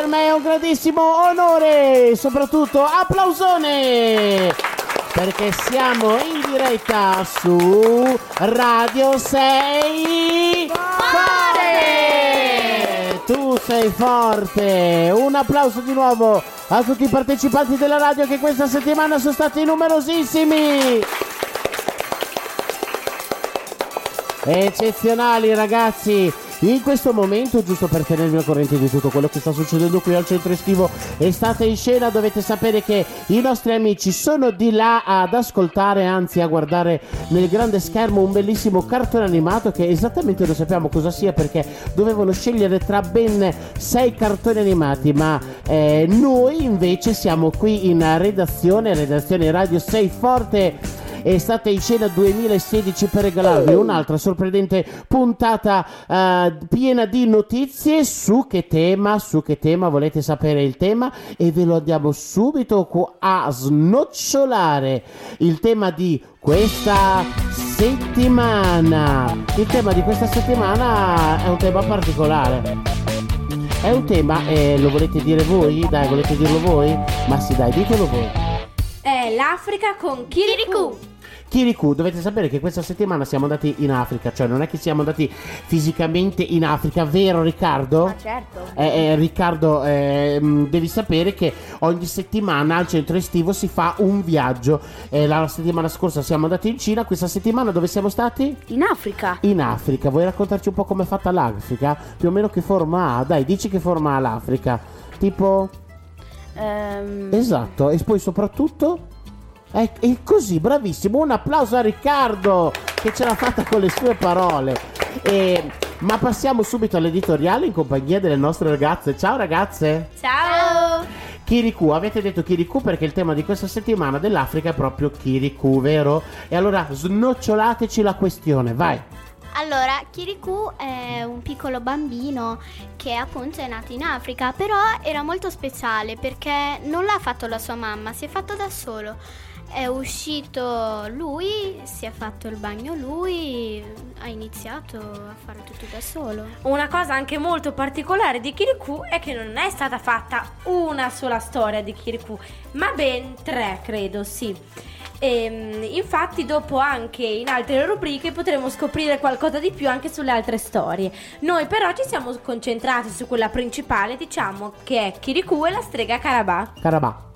Per me è un grandissimo onore, soprattutto applausone! Perché siamo in diretta su Radio 6 Forte! Tu sei forte! Un applauso di nuovo a tutti i partecipanti della radio che questa settimana sono stati numerosissimi! Eccezionali ragazzi! In questo momento, giusto per tenervi al corrente di tutto quello che sta succedendo qui al centro estivo, estate in scena, dovete sapere che i nostri amici sono di là ad ascoltare, anzi a guardare nel grande schermo un bellissimo cartone animato che esattamente non sappiamo cosa sia perché dovevano scegliere tra ben sei cartoni animati, ma eh, noi invece siamo qui in redazione, redazione Radio 6 Forte Estate in scena 2016 per regalarvi un'altra sorprendente puntata eh, piena di notizie su che tema, su che tema volete sapere il tema e ve lo andiamo subito a snocciolare il tema di questa settimana. Il tema di questa settimana è un tema particolare. È un tema, eh, lo volete dire voi? Dai, volete dirlo voi? Ma sì, dai, ditelo voi. È l'Africa con Kirikou. Kirikou, dovete sapere che questa settimana siamo andati in Africa, cioè non è che siamo andati fisicamente in Africa, vero Riccardo? Ma certo. Eh, eh, Riccardo, eh, devi sapere che ogni settimana al centro estivo si fa un viaggio. Eh, la settimana scorsa siamo andati in Cina, questa settimana dove siamo stati? In Africa. In Africa, vuoi raccontarci un po' com'è fatta l'Africa? Più o meno che forma ha? Dai, dici che forma ha l'Africa. Tipo... Ehm, Esatto, e poi soprattutto... È, è così, bravissimo. Un applauso a Riccardo che ce l'ha fatta con le sue parole. E- ma passiamo subito all'editoriale in compagnia delle nostre ragazze. Ciao ragazze! Ciao! Kirikou, avete detto Kirikou perché il tema di questa settimana dell'Africa è proprio Kirikou, vero? E allora snocciolateci la questione, vai! Allora, Kirikou è un piccolo bambino che appunto è nato in Africa, però era molto speciale perché non l'ha fatto la sua mamma, si è fatto da solo. È uscito lui, si è fatto il bagno lui, ha iniziato a fare tutto da solo. Una cosa anche molto particolare di Kirikou è che non è stata fatta una sola storia di Kirikou, ma ben tre, credo, sì. Ehm, infatti, dopo anche in altre rubriche potremo scoprire qualcosa di più anche sulle altre storie. Noi, però, ci siamo concentrati su quella principale, diciamo che è Kirikou e la strega Carabà. Carabà.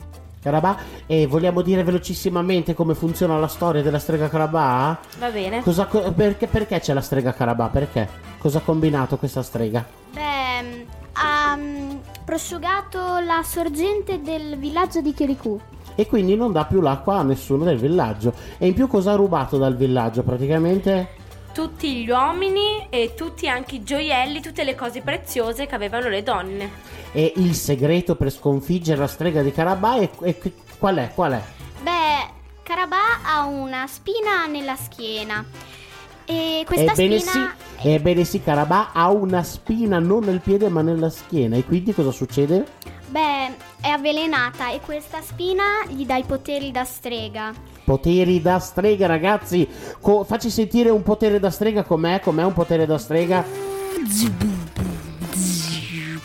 Carabà, e vogliamo dire velocissimamente come funziona la storia della strega Carabà? Va bene? Cosa co- perché, perché c'è la strega Carabà? Perché? Cosa ha combinato questa strega? Beh, ha mm, prosciugato la sorgente del villaggio di Kirikou. E quindi non dà più l'acqua a nessuno del villaggio. E in più cosa ha rubato dal villaggio praticamente? Tutti gli uomini e tutti anche i gioielli, tutte le cose preziose che avevano le donne. E il segreto per sconfiggere la strega di Carabà è, è- qual è? Qual è? Beh, Carabà ha una spina nella schiena. E questa Ebbene spina. sì, ebbene sì, Carabà ha una spina non nel piede ma nella schiena. E quindi cosa succede? Beh, è avvelenata e questa spina gli dà i poteri da strega. Poteri da strega, ragazzi. Co- facci sentire un potere da strega com'è? Com'è un potere da strega?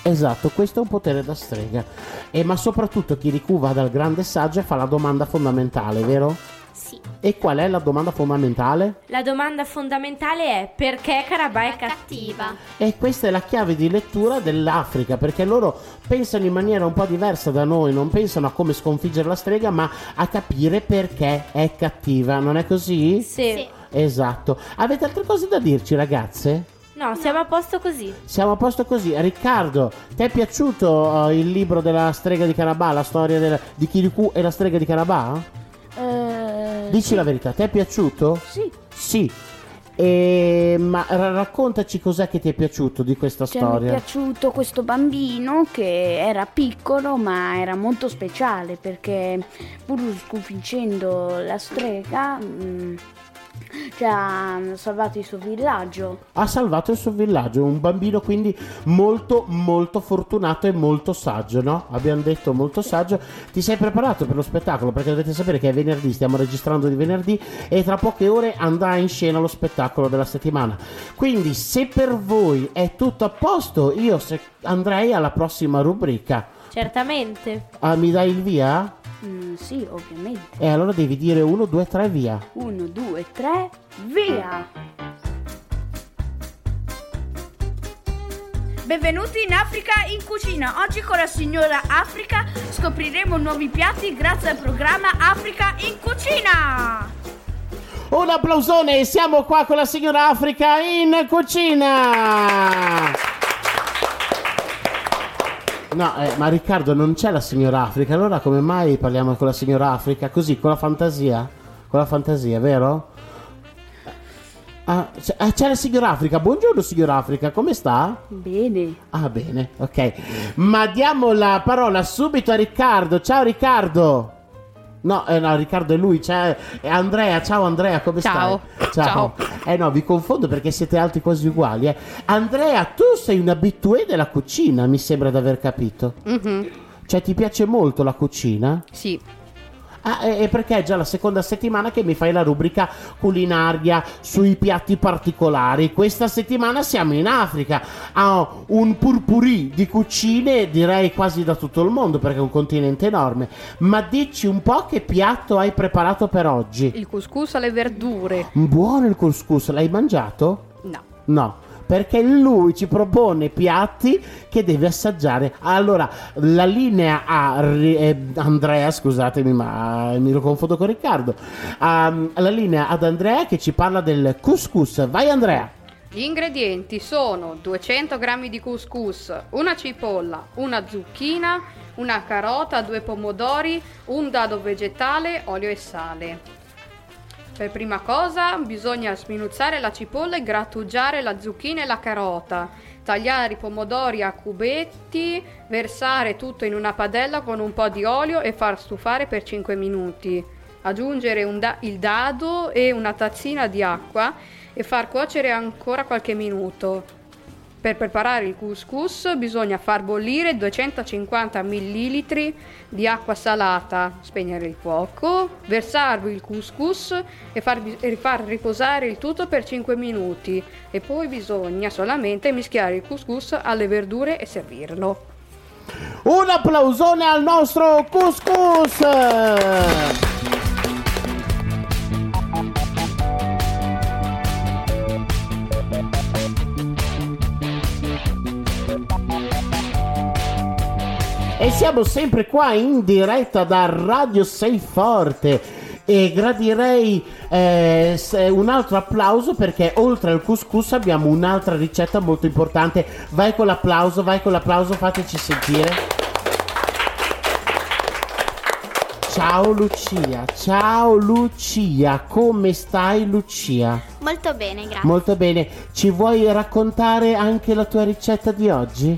Esatto, questo è un potere da strega. E ma soprattutto Kirikou va dal grande saggio e fa la domanda fondamentale, vero? Sì. E qual è la domanda fondamentale? La domanda fondamentale è perché Carabà è cattiva? E questa è la chiave di lettura dell'Africa, perché loro pensano in maniera un po' diversa da noi, non pensano a come sconfiggere la strega, ma a capire perché è cattiva, non è così? Sì. Sì. Esatto. Avete altre cose da dirci, ragazze? No, siamo a posto così. Siamo a posto così. Riccardo, ti è piaciuto eh, il libro della strega di Carabà, la storia del- di Kirikou e la strega di Carabà? Eh, Dici la verità, ti è piaciuto? Sì. Sì. E, ma ra- raccontaci cos'è che ti è piaciuto di questa Cioè, mi è storia. piaciuto questo bambino che era piccolo ma era molto speciale perché pur sconfiggendo la strega mm, Cioè, ha salvato il suo villaggio. Ha salvato il suo villaggio, un bambino quindi molto molto fortunato e molto saggio, no? Abbiamo detto molto saggio. Ti sei preparato per lo spettacolo? Perché dovete sapere che è venerdì, stiamo registrando di venerdì e tra poche ore andrà in scena lo spettacolo della settimana. Quindi se per voi è tutto a posto, io se- andrei alla prossima rubrica. Certamente. Ah, mi dai il via? Mm, sì, ovviamente. E allora devi dire 1, 2, 3, via. Uno, due, tre, via! Benvenuti in Africa in cucina. Oggi con la signora Africa scopriremo nuovi piatti grazie al programma Africa in cucina. Un applausone, siamo qua con la signora Africa in cucina. No, eh, ma Riccardo non c'è la signora Africa, allora come mai parliamo con la signora Africa? Così, con la fantasia? Con la fantasia, vero? Ah, c'è, ah, c'è la signora Africa, buongiorno signora Africa, come sta? Bene. Ah, bene, ok. Ma diamo la parola subito a Riccardo. Ciao Riccardo. No, eh, no, Riccardo è lui, c'è è Andrea, ciao Andrea, come Ciao. stai? Ciao. Eh no, vi confondo perché siete alti quasi uguali, eh. Andrea, tu sei un abitué della cucina, mi sembra di aver capito. Mhm, Cioè, ti piace molto la cucina? Sì, Ah, e perché è già la seconda settimana che mi fai la rubrica culinaria sui piatti particolari. Questa settimana siamo in Africa, a un purpurì di cucine, direi quasi da tutto il mondo perché è un continente enorme. Ma dici un po' che piatto hai preparato per oggi? il couscous alle verdure. Buono il couscous, l'hai mangiato? No. No, perché lui ci propone piatti che deve assaggiare. Allora, la linea a eh, Andrea, scusatemi, ma mi lo confondo con Riccardo. Um, la linea ad Andrea che ci parla del couscous. Vai Andrea. Gli ingredienti sono 200 g di couscous, una cipolla, una zucchina, una carota, due pomodori, un dado vegetale, olio e sale. Per prima cosa bisogna sminuzzare la cipolla e grattugiare la zucchina e la carota, tagliare i pomodori a cubetti, versare tutto in una padella con un po' di olio e far stufare per 5 minuti. Aggiungere un da- il dado e una tazzina di acqua e far cuocere ancora qualche minuto. Per preparare il couscous bisogna far bollire 250 ml di acqua salata, spegnere il fuoco, versarvi il couscous e far, e far riposare il tutto per 5 minuti e poi bisogna solamente mischiare il couscous alle verdure e servirlo. Un applausone al nostro couscous. Siamo sempre qua in diretta da Radio Sei Forte. E gradirei eh, se- un altro applauso perché oltre al couscous abbiamo un'altra ricetta molto importante. Vai con l'applauso, vai con l'applauso, fateci sentire. Ciao Lucia, ciao Lucia, come stai Lucia? Molto bene, grazie. Molto bene, ci vuoi raccontare anche la tua ricetta di oggi?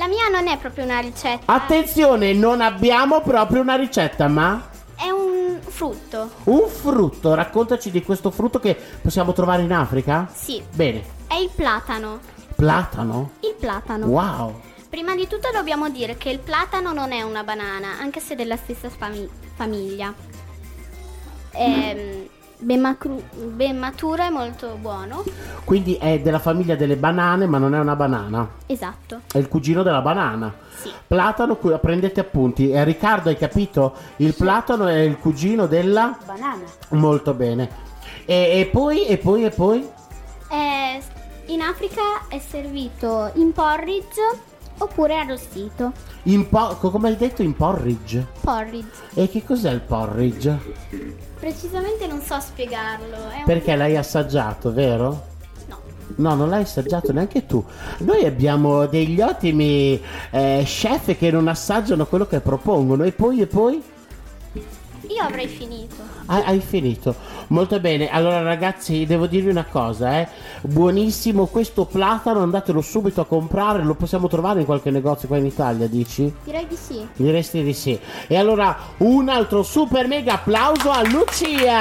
La mia non è proprio una ricetta. Attenzione, non abbiamo proprio una ricetta, ma È un frutto. un frutto. Raccontaci di questo frutto che possiamo trovare in Africa? Sì. Bene, È il platano. platano? Il platano. Wow. Prima di tutto dobbiamo dire che il platano non è una banana, anche se della stessa fami- famiglia. È ben, macru- ben maturo e molto buono. Quindi è della famiglia delle banane, ma non è una banana. Esatto. È il cugino della banana. Sì. Platano, cu- prendete appunti. Eh, Riccardo, hai capito? Il platano è il cugino della... Banana. Molto bene. E, e poi, e poi, e poi? È- in Africa è servito in porridge oppure arrostito. In po- co- come hai detto, in porridge. Porridge. E che cos'è il porridge? Precisamente non so spiegarlo. È un- Perché l'hai assaggiato, vero? No. No, non l'hai assaggiato neanche tu. Noi abbiamo degli ottimi eh, chef che non assaggiano quello che propongono. E poi, e poi? Io avrei finito. Ah, hai finito. Molto bene. Allora, ragazzi, devo dirvi una cosa, eh. Buonissimo questo platano, andatelo subito a comprare. Lo possiamo trovare in qualche negozio qua in Italia, dici? Direi di sì. Diresti di sì. E allora, un altro super mega applauso a Lucia!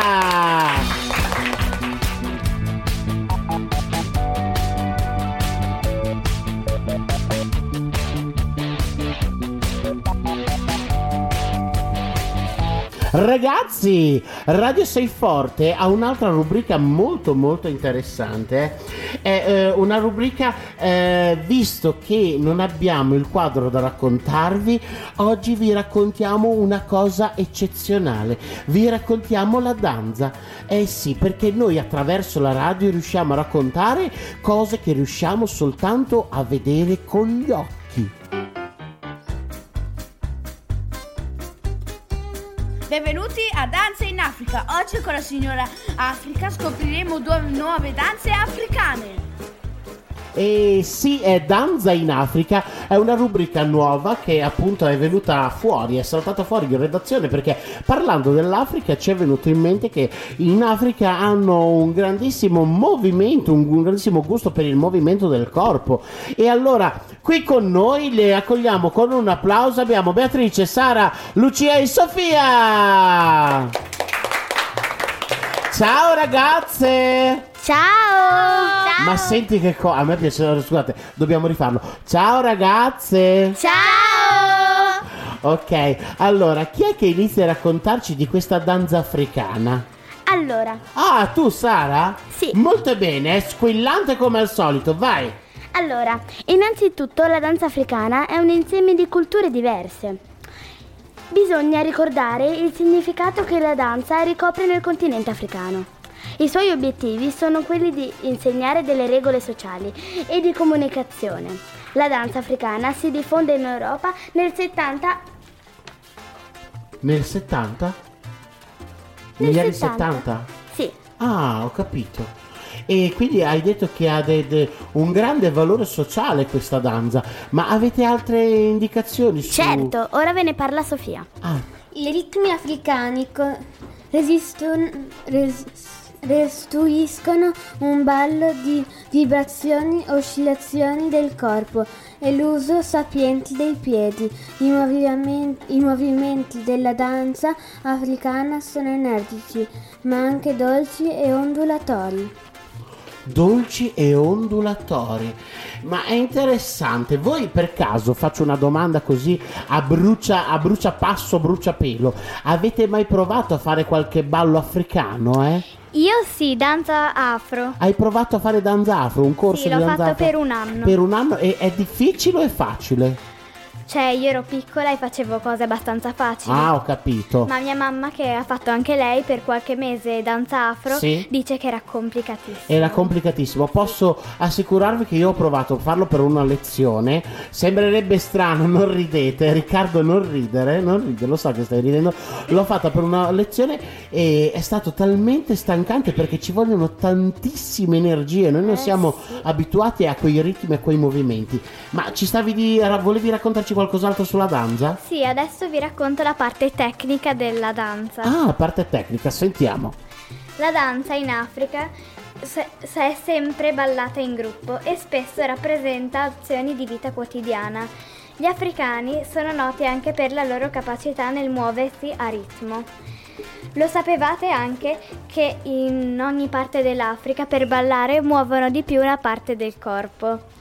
Ragazzi, Radio Sei Forte ha un'altra rubrica molto molto interessante. È eh, una rubrica, eh, visto che non abbiamo il quadro da raccontarvi, oggi vi raccontiamo una cosa eccezionale. Vi raccontiamo la danza. Eh sì, perché noi attraverso la radio riusciamo a raccontare cose che riusciamo soltanto a vedere con gli occhi. Benvenuti a Danze in Africa. Oggi con la signora Africa scopriremo due nuove danze africane. E sì, è Danza in Africa, è una rubrica nuova che appunto è venuta fuori, è saltata fuori in redazione perché parlando dell'Africa ci è venuto in mente che in Africa hanno un grandissimo movimento, un grandissimo gusto per il movimento del corpo. E allora qui con noi le accogliamo con un applauso, abbiamo Beatrice, Sara, Lucia e Sofia! Ciao ragazze! Ciao! Ma senti che cosa, a me piace, scusate, dobbiamo rifarlo. Ciao ragazze! Ciao! Ok, allora, chi è che inizia a raccontarci di questa danza africana? Allora, Ah, tu Sara? Sì. Molto bene, è squillante come al solito, vai! Allora, innanzitutto la danza africana è un insieme di culture diverse. Bisogna ricordare il significato che la danza ricopre nel continente africano. I suoi obiettivi sono quelli di insegnare delle regole sociali e di comunicazione. La danza africana si diffonde in Europa nel 70 Nel 70? Nel Negli anni 70. 70? Sì, Ah, ho capito. E quindi hai detto che ha de- de- un grande valore sociale questa danza, ma avete altre indicazioni su... certo, ora ve ne parla Sofia. Ah, I ritmi africani co- resiston- res- restituiscono un ballo di vibrazioni oscillazioni del corpo e l'uso sapiente dei piedi. I, movimen- I movimenti della danza africana sono energici, ma anche dolci e ondulatori. Dolci e ondulatori. Ma è interessante. Voi per caso, faccio una domanda così a brucia, a brucia passo, brucia pelo, avete mai provato a fare qualche ballo africano, eh? Io sì, danza afro. Hai provato a fare danza afro, un corso Sì, di l'ho danza fatto afro? per un anno. Per un anno e è difficile o è facile? Cioè, io ero piccola e facevo cose abbastanza facili. Ah, ho capito. Ma mia mamma, che ha fatto anche lei per qualche mese danza afro, Sì. dice che era complicatissimo. Era complicatissimo. Posso assicurarvi che io ho provato a farlo per una lezione. Sembrerebbe strano, non ridete. Riccardo, non ridere. Non ridere, lo so che stai ridendo. L'ho fatta per una lezione e è stato talmente stancante perché ci vogliono tantissime energie. Noi non siamo abituati a quei ritmi e a quei movimenti. Ma ci stavi di. volevi raccontarci qualcos'altro sulla danza? Sì, adesso vi racconto la parte tecnica della danza. Ah, parte tecnica, sentiamo. La danza in Africa se- se è sempre ballata in gruppo e spesso rappresenta azioni di vita quotidiana. Gli africani sono noti anche per la loro capacità nel muoversi a ritmo. Lo sapevate anche che in ogni parte dell'Africa per ballare muovono di più una parte del corpo.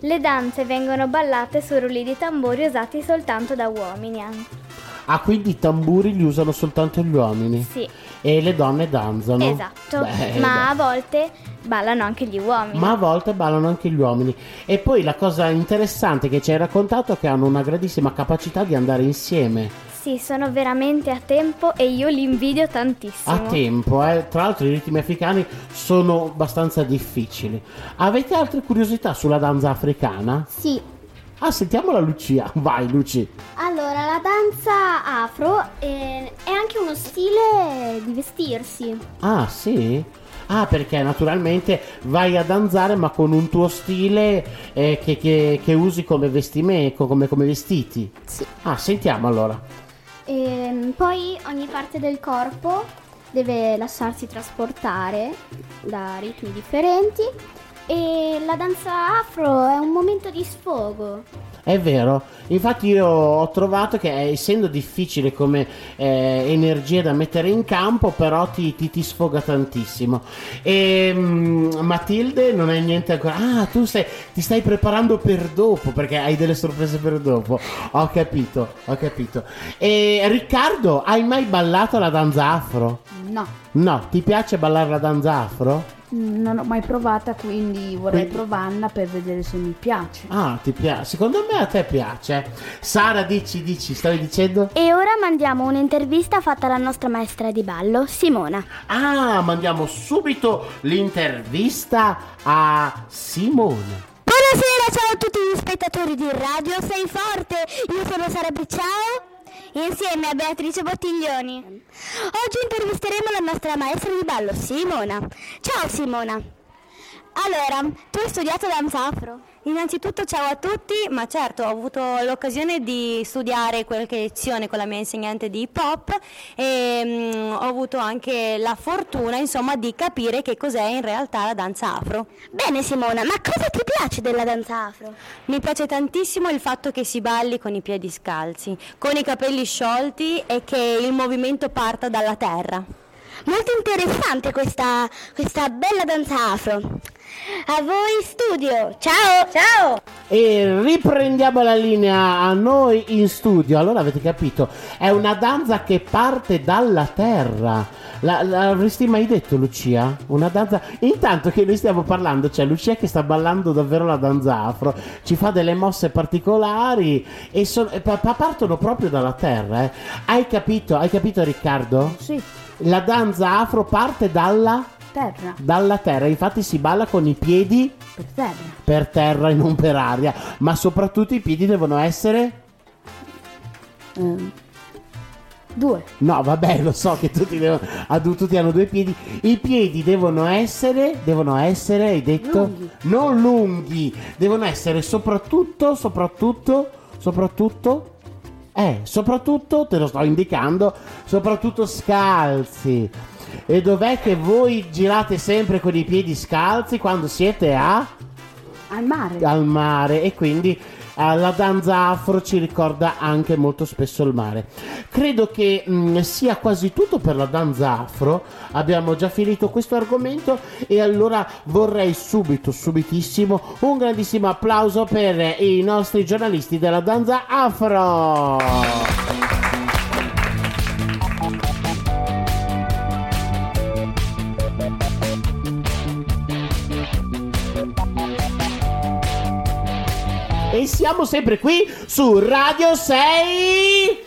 Le danze vengono ballate su rulli di tamburi usati soltanto da uomini. Ah, quindi i tamburi li usano soltanto gli uomini? Sì, E le donne danzano? esatto. Beh, Ma a volte ballano anche gli uomini. Ma a volte ballano anche gli uomini. E poi la cosa interessante che ci hai raccontato è che hanno una grandissima capacità di andare insieme. Sì, sono veramente a tempo e io li invidio tantissimo. A tempo, eh. Tra l'altro i ritmi africani sono abbastanza difficili. Avete altre curiosità sulla danza africana? Sì, Ah, sentiamola Lucia. Vai, Luci. allora la danza afro eh, è anche uno stile di vestirsi. Ah, sì? Ah, perché naturalmente vai a danzare ma con un tuo stile eh, che, che- che usi come vestimento, come, come vestiti. Sì. Ah, sentiamo allora. Ehm, poi ogni parte del corpo deve lasciarsi trasportare da ritmi differenti e la danza afro è un momento di sfogo. È vero, infatti io ho trovato che eh, essendo difficile come eh, energia da mettere in campo, però ti, ti- ti sfoga tantissimo. E mm, Matilde non hai niente ancora. Ah, tu stai, ti stai preparando per dopo, perché hai delle sorprese per dopo. Ho capito, ho capito. E Riccardo, hai mai ballato la danza afro? No, No, ti piace ballare la danza afro? Non ho mai provata, quindi vorrei Quindi- provarla per vedere se mi piace. Ah, ti piace? Secondo me a te piace. Sara, dici, dici, stavi dicendo? E ora mandiamo un'intervista fatta alla nostra maestra di ballo, Simona. Ah, mandiamo subito l'intervista a Simone. Buonasera, ciao a tutti gli spettatori di Radio Sei Forte. Io sono Sara Picciao. Insieme a Beatrice Bottiglioni. Oggi intervisteremo la nostra maestra di ballo, Simona. Ciao Simona. Allora, tu hai studiato danza afro? Innanzitutto ciao a tutti, ma certo ho avuto l'occasione di studiare qualche lezione con la mia insegnante di hip hop e mm, ho avuto anche la fortuna insomma di capire che cos'è in realtà la danza afro. Bene Simona, ma cosa ti piace della danza afro? Mi piace tantissimo il fatto che si balli con i piedi scalzi, con i capelli sciolti e che il movimento parta dalla terra. Molto interessante questa, questa bella danza afro. A voi studio. Ciao! Ciao! E riprendiamo la linea a noi in studio. Allora avete capito, è una danza che parte dalla terra. La- l'avresti mai detto Lucia? Una danza... Intanto che noi stiamo parlando, c'è Lucia che sta ballando davvero la danza afro, ci fa delle mosse particolari e, so- e pa- pa- partono proprio dalla terra. eh. Hai capito? Hai capito Riccardo? Sì, La danza afro parte dalla, terra, dalla terra, infatti si balla con i piedi per terra. per terra e non per aria, ma soprattutto i piedi devono essere... Ehm, due, No, vabbè, lo so che tutti, devono- tu- tutti hanno due piedi. I piedi devono essere, devono essere, hai detto? Lunghi. Non lunghi, devono essere soprattutto, soprattutto, soprattutto... Eh, soprattutto, te lo sto indicando, soprattutto scalzi. E dov'è che voi girate sempre con i piedi scalzi quando siete a... al mare. al mare e quindi la danza afro ci ricorda anche molto spesso il mare. Credo che mh, sia quasi tutto per la danza afro. Abbiamo già finito questo argomento e allora vorrei subito, subitissimo, un grandissimo applauso per i nostri giornalisti della danza afro. E siamo sempre qui su Radio 6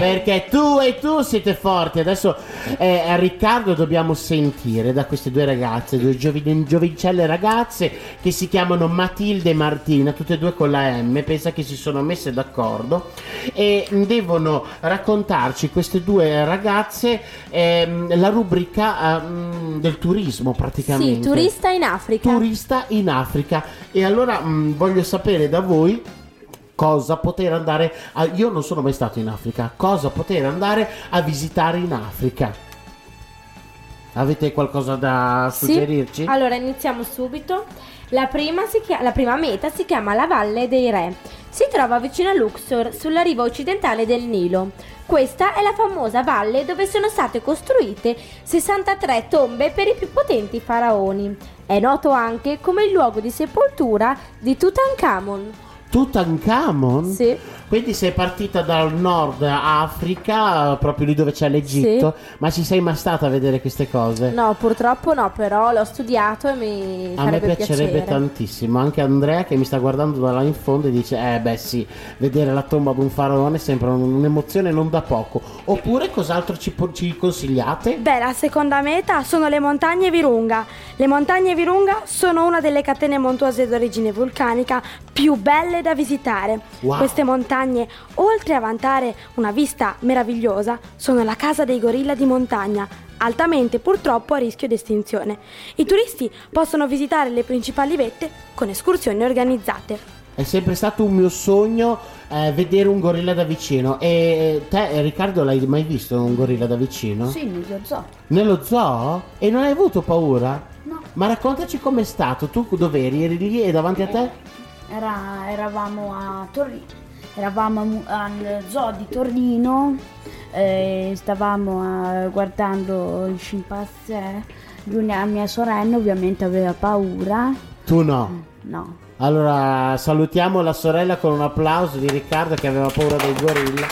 Perché tu e tu siete forti. Adesso eh, a Riccardo dobbiamo sentire da queste due ragazze, due giovin- giovincelle ragazze che si chiamano Matilde e Martina, tutte e due con la M. Pensa che si sono messe d'accordo e devono raccontarci queste due ragazze ehm, la rubrica ehm, del turismo praticamente. Sì, turista in Africa. turista in Africa e allora mh, voglio sapere da voi cosa poter andare a... io non sono mai stato in Africa cosa poter andare a visitare in Africa avete qualcosa da Sì. suggerirci? Allora iniziamo subito. La prima, si chia- la prima meta si chiama la Valle dei Re. Si trova vicino a Luxor, sulla riva occidentale del Nilo. Questa è la famosa valle dove sono state costruite 63 tombe per i più potenti faraoni. È noto anche come il luogo di sepoltura di Tutankhamon. Tutankhamon? Sì. quindi sei partita dal nord Africa proprio lì dove c'è l'Egitto ma ci sei mai stata a vedere queste cose? No, purtroppo no, però l'ho studiato e mi A me piacerebbe piacere. tantissimo, anche Andrea che mi sta guardando da là in fondo e dice eh beh sì, vedere la tomba di un faraone sembra un- un'emozione non da poco. Oppure cos'altro ci, ci consigliate? Beh, la seconda meta sono le montagne Virunga. Le montagne Virunga sono una delle catene montuose d'origine vulcanica più belle da visitare. Wow. Queste montagne, oltre a vantare una vista meravigliosa, sono la casa dei gorilla di montagna, altamente purtroppo a rischio di estinzione. I turisti possono visitare le principali vette con escursioni organizzate. È sempre stato un mio sogno eh, vedere un gorilla da vicino. E te eh, Riccardo l'hai mai visto un gorilla da vicino? Sì, nello zoo. Nello zoo? E non hai avuto paura? No. Ma raccontaci com'è stato, tu dov'eri? Eri lì e davanti a te? Era- eravamo a Torino, eravamo al zoo di Torino, eh, stavamo eh, guardando il scimpanzé, mia sorella ovviamente aveva paura, Tu no. no. Allora salutiamo la sorella con un applauso di Riccardo che aveva paura dei gorilla.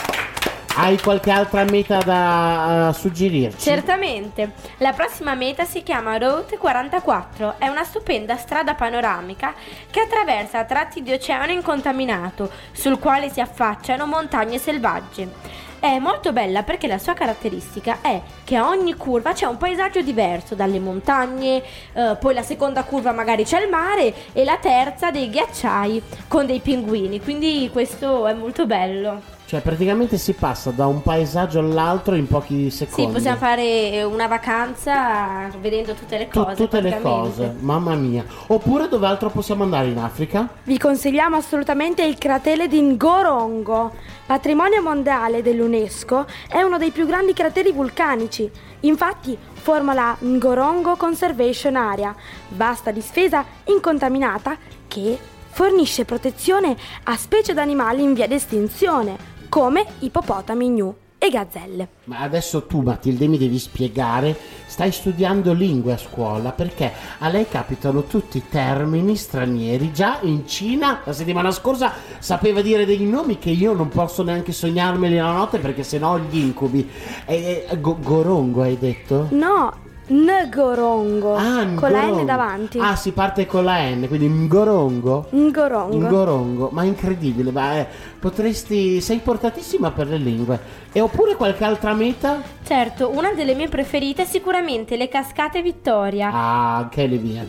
Hai qualche altra meta da eh, suggerirci? Certamente, la prossima meta si chiama Route 44, è una stupenda strada panoramica che attraversa tratti di oceano incontaminato, sul quale si affacciano montagne selvagge. È molto bella perché la sua caratteristica è che a ogni curva c'è un paesaggio diverso, dalle montagne, eh, poi la seconda curva magari c'è il mare e la terza dei ghiacciai con dei pinguini, quindi questo è molto bello. Cioè praticamente si passa da un paesaggio all'altro in pochi secondi. Sì, possiamo fare una vacanza vedendo tutte le cose. tutte le cose, mamma mia. Oppure dove altro possiamo andare in Africa? Vi consigliamo assolutamente il cratere di Ngorongo. Patrimonio mondiale dell'UNESCO, è uno dei più grandi crateri vulcanici. Infatti forma la Ngorongo Conservation Area, vasta distesa incontaminata che fornisce protezione a specie d'animali in via d'estinzione, come ippopotami gnu e gazzelle. Ma adesso tu Matilde mi devi spiegare, stai studiando lingue a scuola perché a lei capitano tutti termini stranieri. Già in Cina la settimana scorsa sapeva dire dei nomi che io non posso neanche sognarmeli la notte perché sennò ho gli incubi. E, e- go- gorongo hai detto? No, Ngorongo, Ah, con la. N davanti. Ah, si parte con la N, quindi Ngorongo. Ngorongo. Ngorongo, ma incredibile, ma eh, potresti... sei portatissima per le lingue. E oppure qualche altra meta? Certo, una delle mie preferite è sicuramente le cascate Vittoria. Ah, anche le mie.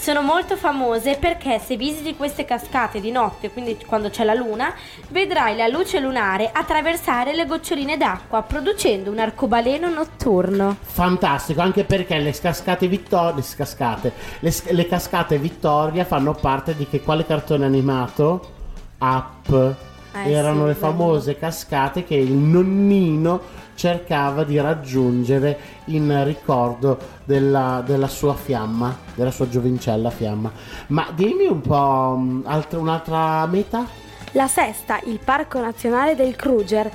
Sono molto famose perché se visiti queste cascate di notte, quindi quando c'è la luna, vedrai la luce lunare attraversare le goccioline d'acqua, producendo un arcobaleno notturno. Fantastico, anche perché le cascate Vittoria, cascate, le, le cascate Vittoria fanno parte di che quale cartone animato? Up. Eh, Erano sì, le bello. famose cascate che il nonnino cercava di raggiungere in ricordo della, della sua fiamma, della sua giovincella fiamma. Ma dimmi un po' mh, altra- un'altra meta? La sesta, il Parco Nazionale del Kruger.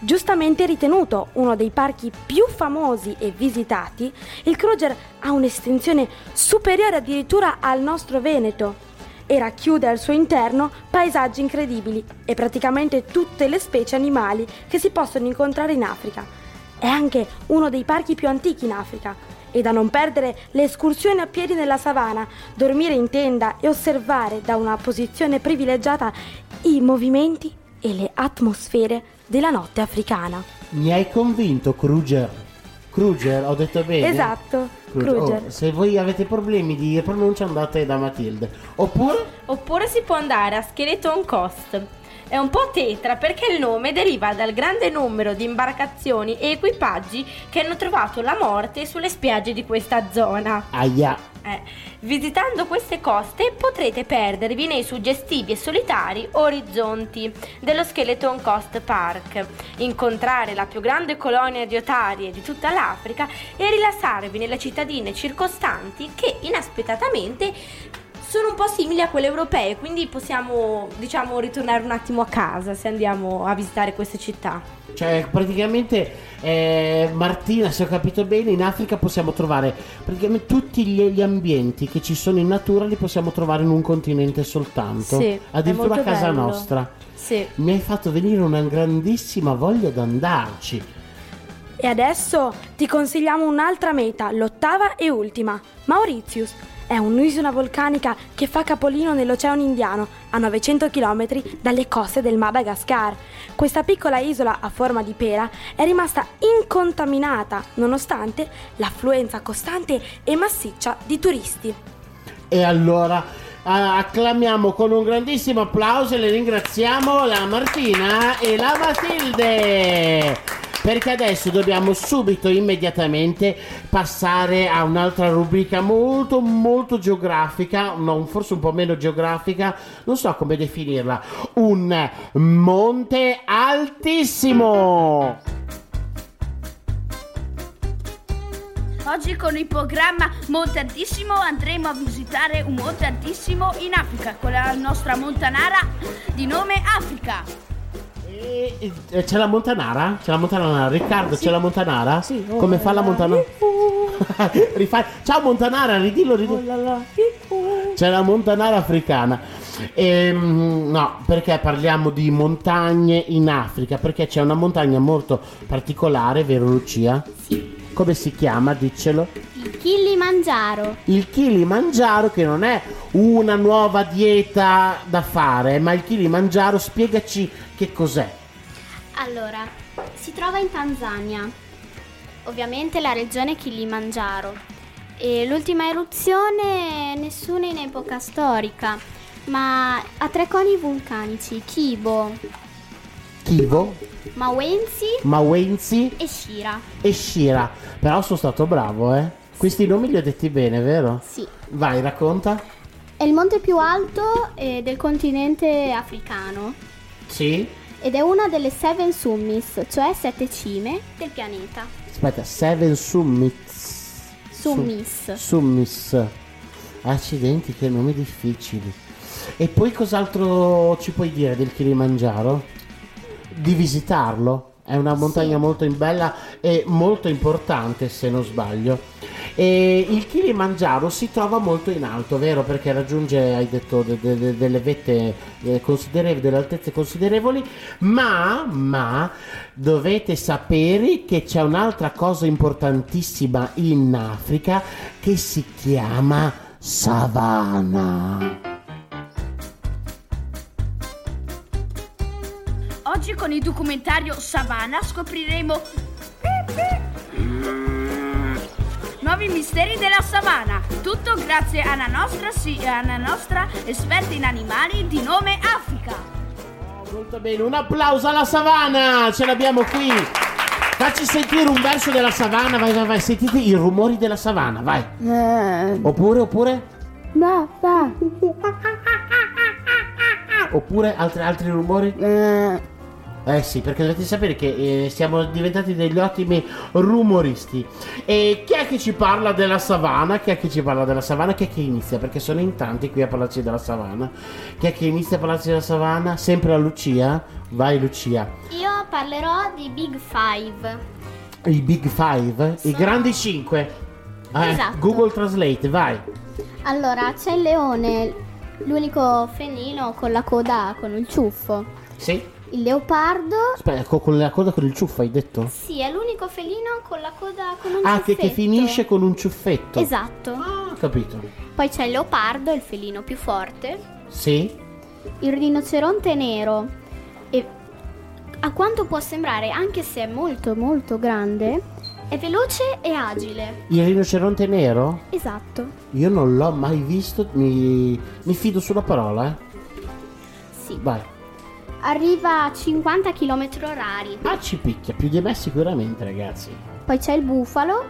Giustamente ritenuto uno dei parchi più famosi e visitati, il Kruger ha un'estensione superiore addirittura al nostro Veneto e racchiude al suo interno paesaggi incredibili e praticamente tutte le specie animali che si possono incontrare in Africa. È anche uno dei parchi più antichi in Africa. E da non perdere le escursioni a piedi nella savana, dormire in tenda e osservare da una posizione privilegiata i movimenti e le atmosfere della notte africana. Mi hai convinto, Kruger. Kruger, ho detto bene? Esatto, Kruger. Oh, se voi avete problemi di pronuncia andate da Matilde. Oppure Oppure si può andare a Skeleton Coast. È un po' tetra perché il nome deriva dal grande numero di imbarcazioni e equipaggi che hanno trovato la morte sulle spiagge di questa zona. aia. Eh, visitando queste coste potrete perdervi nei suggestivi e solitari orizzonti dello Skeleton Coast Park, incontrare la più grande colonia di otarie di tutta l'Africa e rilassarvi nelle cittadine circostanti che inaspettatamente sono un po' simili a quelle europee, quindi possiamo diciamo ritornare un attimo a casa se andiamo a visitare queste città. Cioè, praticamente, eh, Martina, se ho capito bene, in Africa possiamo trovare praticamente tutti gli, gli ambienti che ci sono in natura li possiamo trovare in un continente soltanto. Sì, Addirittura a casa bello. nostra. Sì. Mi hai fatto venire una grandissima voglia di andarci. E adesso ti consigliamo un'altra meta, l'ottava e ultima, Mauritius. È un'isola vulcanica che fa capolino nell'Oceano Indiano, a 900 km dalle coste del Madagascar. Questa piccola isola a forma di pera è rimasta incontaminata, nonostante l'affluenza costante e massiccia di turisti. E allora acclamiamo con un grandissimo applauso e le ringraziamo la Martina e la Matilde. Perché adesso dobbiamo subito, immediatamente, passare a un'altra rubrica molto, molto geografica, no, forse un po' meno geografica, non so come definirla. Un monte altissimo. Oggi con il programma Monte Altissimo andremo a visitare un monte altissimo in Africa con la nostra montanara di nome Africa. E- e- c'è la Montanara? C'è la Montanara? Riccardo, c'è la Montanara? Sì. Come fa la Montanara? Rifai- Ciao Montanara, ridillo, ridillo. C'è la Montanara africana. Ehm, no, perché parliamo di montagne in Africa? Perché c'è una montagna molto particolare, vero Lucia? Sì. Come si chiama? Diccelo. Il Kilimangiaro. Il Kilimangiaro che non è una nuova dieta da fare, ma il Kilimangiaro, spiegaci che cos'è. Allora, si trova in Tanzania, ovviamente la regione Kilimangiaro. E l'ultima eruzione nessuna in epoca storica, ma ha tre coni vulcanici, Kibo, Kivo, Mawenzi Mawenzi e Shira. e Shira. Però sono stato bravo, eh. Questi nomi li ho detti bene, vero? Sì. Vai, racconta. È il monte più alto eh, del continente africano Sì. ed è una delle Seven Summits, cioè sette cime del pianeta. Aspetta, Seven Summits. Summis. Summis. Accidenti, che nomi difficili. E poi cos'altro ci puoi dire del Kilimangiaro? Di visitarlo? È una montagna molto in- bella e molto importante, se non sbaglio. E il Kilimangiaro si trova molto in alto, vero? Perché raggiunge, hai detto, de- de- de- delle vette eh, considerevoli, delle altezze considerevoli, ma, ma dovete sapere che c'è un'altra cosa importantissima in Africa che si chiama savana. Oggi con il documentario Savannah scopriremo nuovi misteri della savana. Tutto grazie alla nostra, sì, alla nostra esperta in animali di nome Africa. Molto bene, un applauso alla savana, ce l'abbiamo qui. Facci sentire un verso della savana, vai, vai, vai, sentite i rumori della savana, vai. Oppure, oppure, No, va. oppure altri, altri rumori? Eh sì, perché dovete sapere che eh, siamo diventati degli ottimi rumoristi. E chi è che ci parla della savana? Chi è che ci parla della savana? Chi è che inizia? Perché sono in tanti qui a parlarci della savana. Chi è che inizia a parlarci della savana? Sempre la Lucia? Vai Lucia. Io parlerò di Big Five. I Big Five? I grandi cinque? Eh, Esatto. Google Translate, vai. Allora, c'è il leone, l'unico felino con la coda con il ciuffo. Sì. Il leopardo, Aspetta, co- con la coda con il ciuffo hai detto? sì, è l'unico felino con la coda con un Ah, che, che ciuffetto. finisce con un ciuffetto. Esatto. Ah, ho capito. Poi c'è il leopardo, il felino più forte. Sì. Il rinoceronte nero. E a quanto può sembrare, anche se è molto molto grande, è veloce e agile. Il rinoceronte nero? Esatto. Io non l'ho mai visto, mi, mi fido sulla parola, eh. Sì. Vai. Arriva a 50 km orari. Ah, ci picchia, più di me sicuramente, ragazzi. Poi c'è il bufalo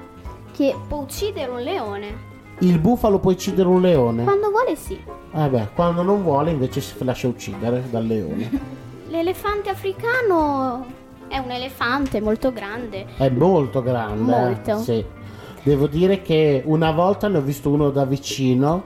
che può uccidere un leone. Il bufalo può uccidere un leone? Quando vuole sì. Eh beh, quando non vuole invece si lascia uccidere dal leone. L'elefante africano è un elefante molto grande. È molto grande. eh, Molto. Sì. Devo dire che una volta ne ho visto uno da vicino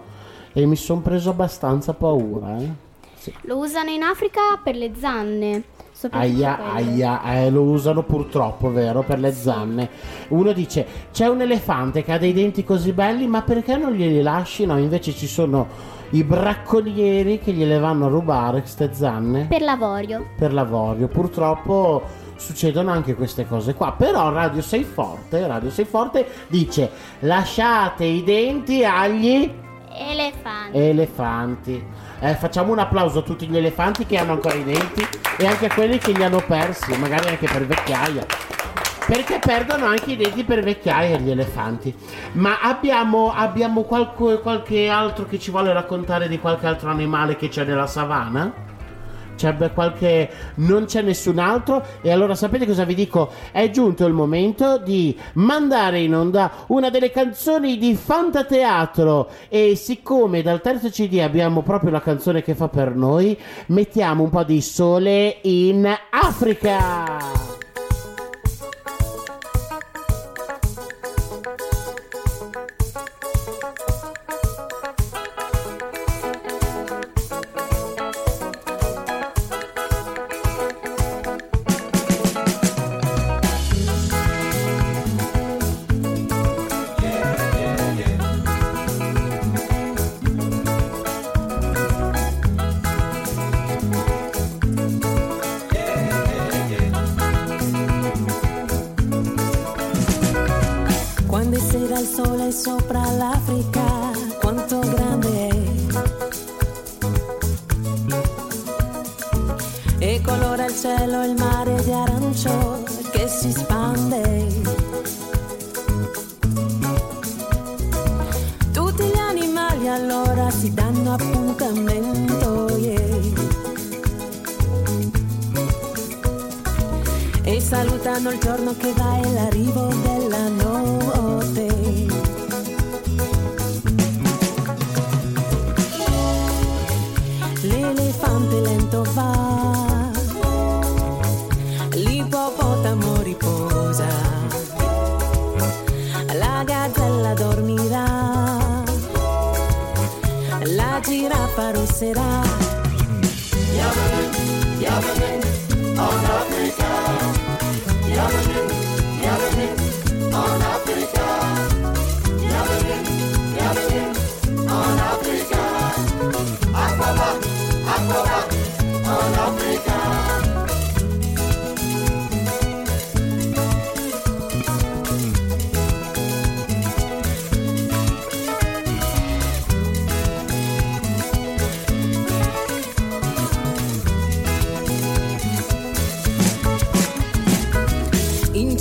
e mi sono preso abbastanza paura. Eh. Sì. Lo usano in Africa per le zanne. Aia, aia, eh, lo usano purtroppo, vero? Per le zanne. Uno dice: C'è un elefante che ha dei denti così belli, ma perché non glieli lasci? No, invece ci sono i bracconieri che gliele vanno a rubare queste zanne Per l'avorio. per l'avorio. Purtroppo succedono anche queste cose qua. Però Radio Sei Forte, Radio Sei Forte dice: Lasciate i denti agli Elefante. elefanti. Eh, facciamo un applauso a tutti gli elefanti che hanno ancora i denti e anche a quelli che li hanno persi, magari anche per vecchiaia. Perché perdono anche i denti per vecchiaia gli elefanti. Ma abbiamo, abbiamo qualche, qualche altro che ci vuole raccontare di qualche altro animale che c'è nella savana? C'è qualche. Non c'è nessun altro. E allora sapete cosa vi dico? È giunto il momento di mandare in onda una delle canzoni di Fantateatro. E siccome dal terzo CD abbiamo proprio la canzone che fa per noi, mettiamo un po' di sole in Africa.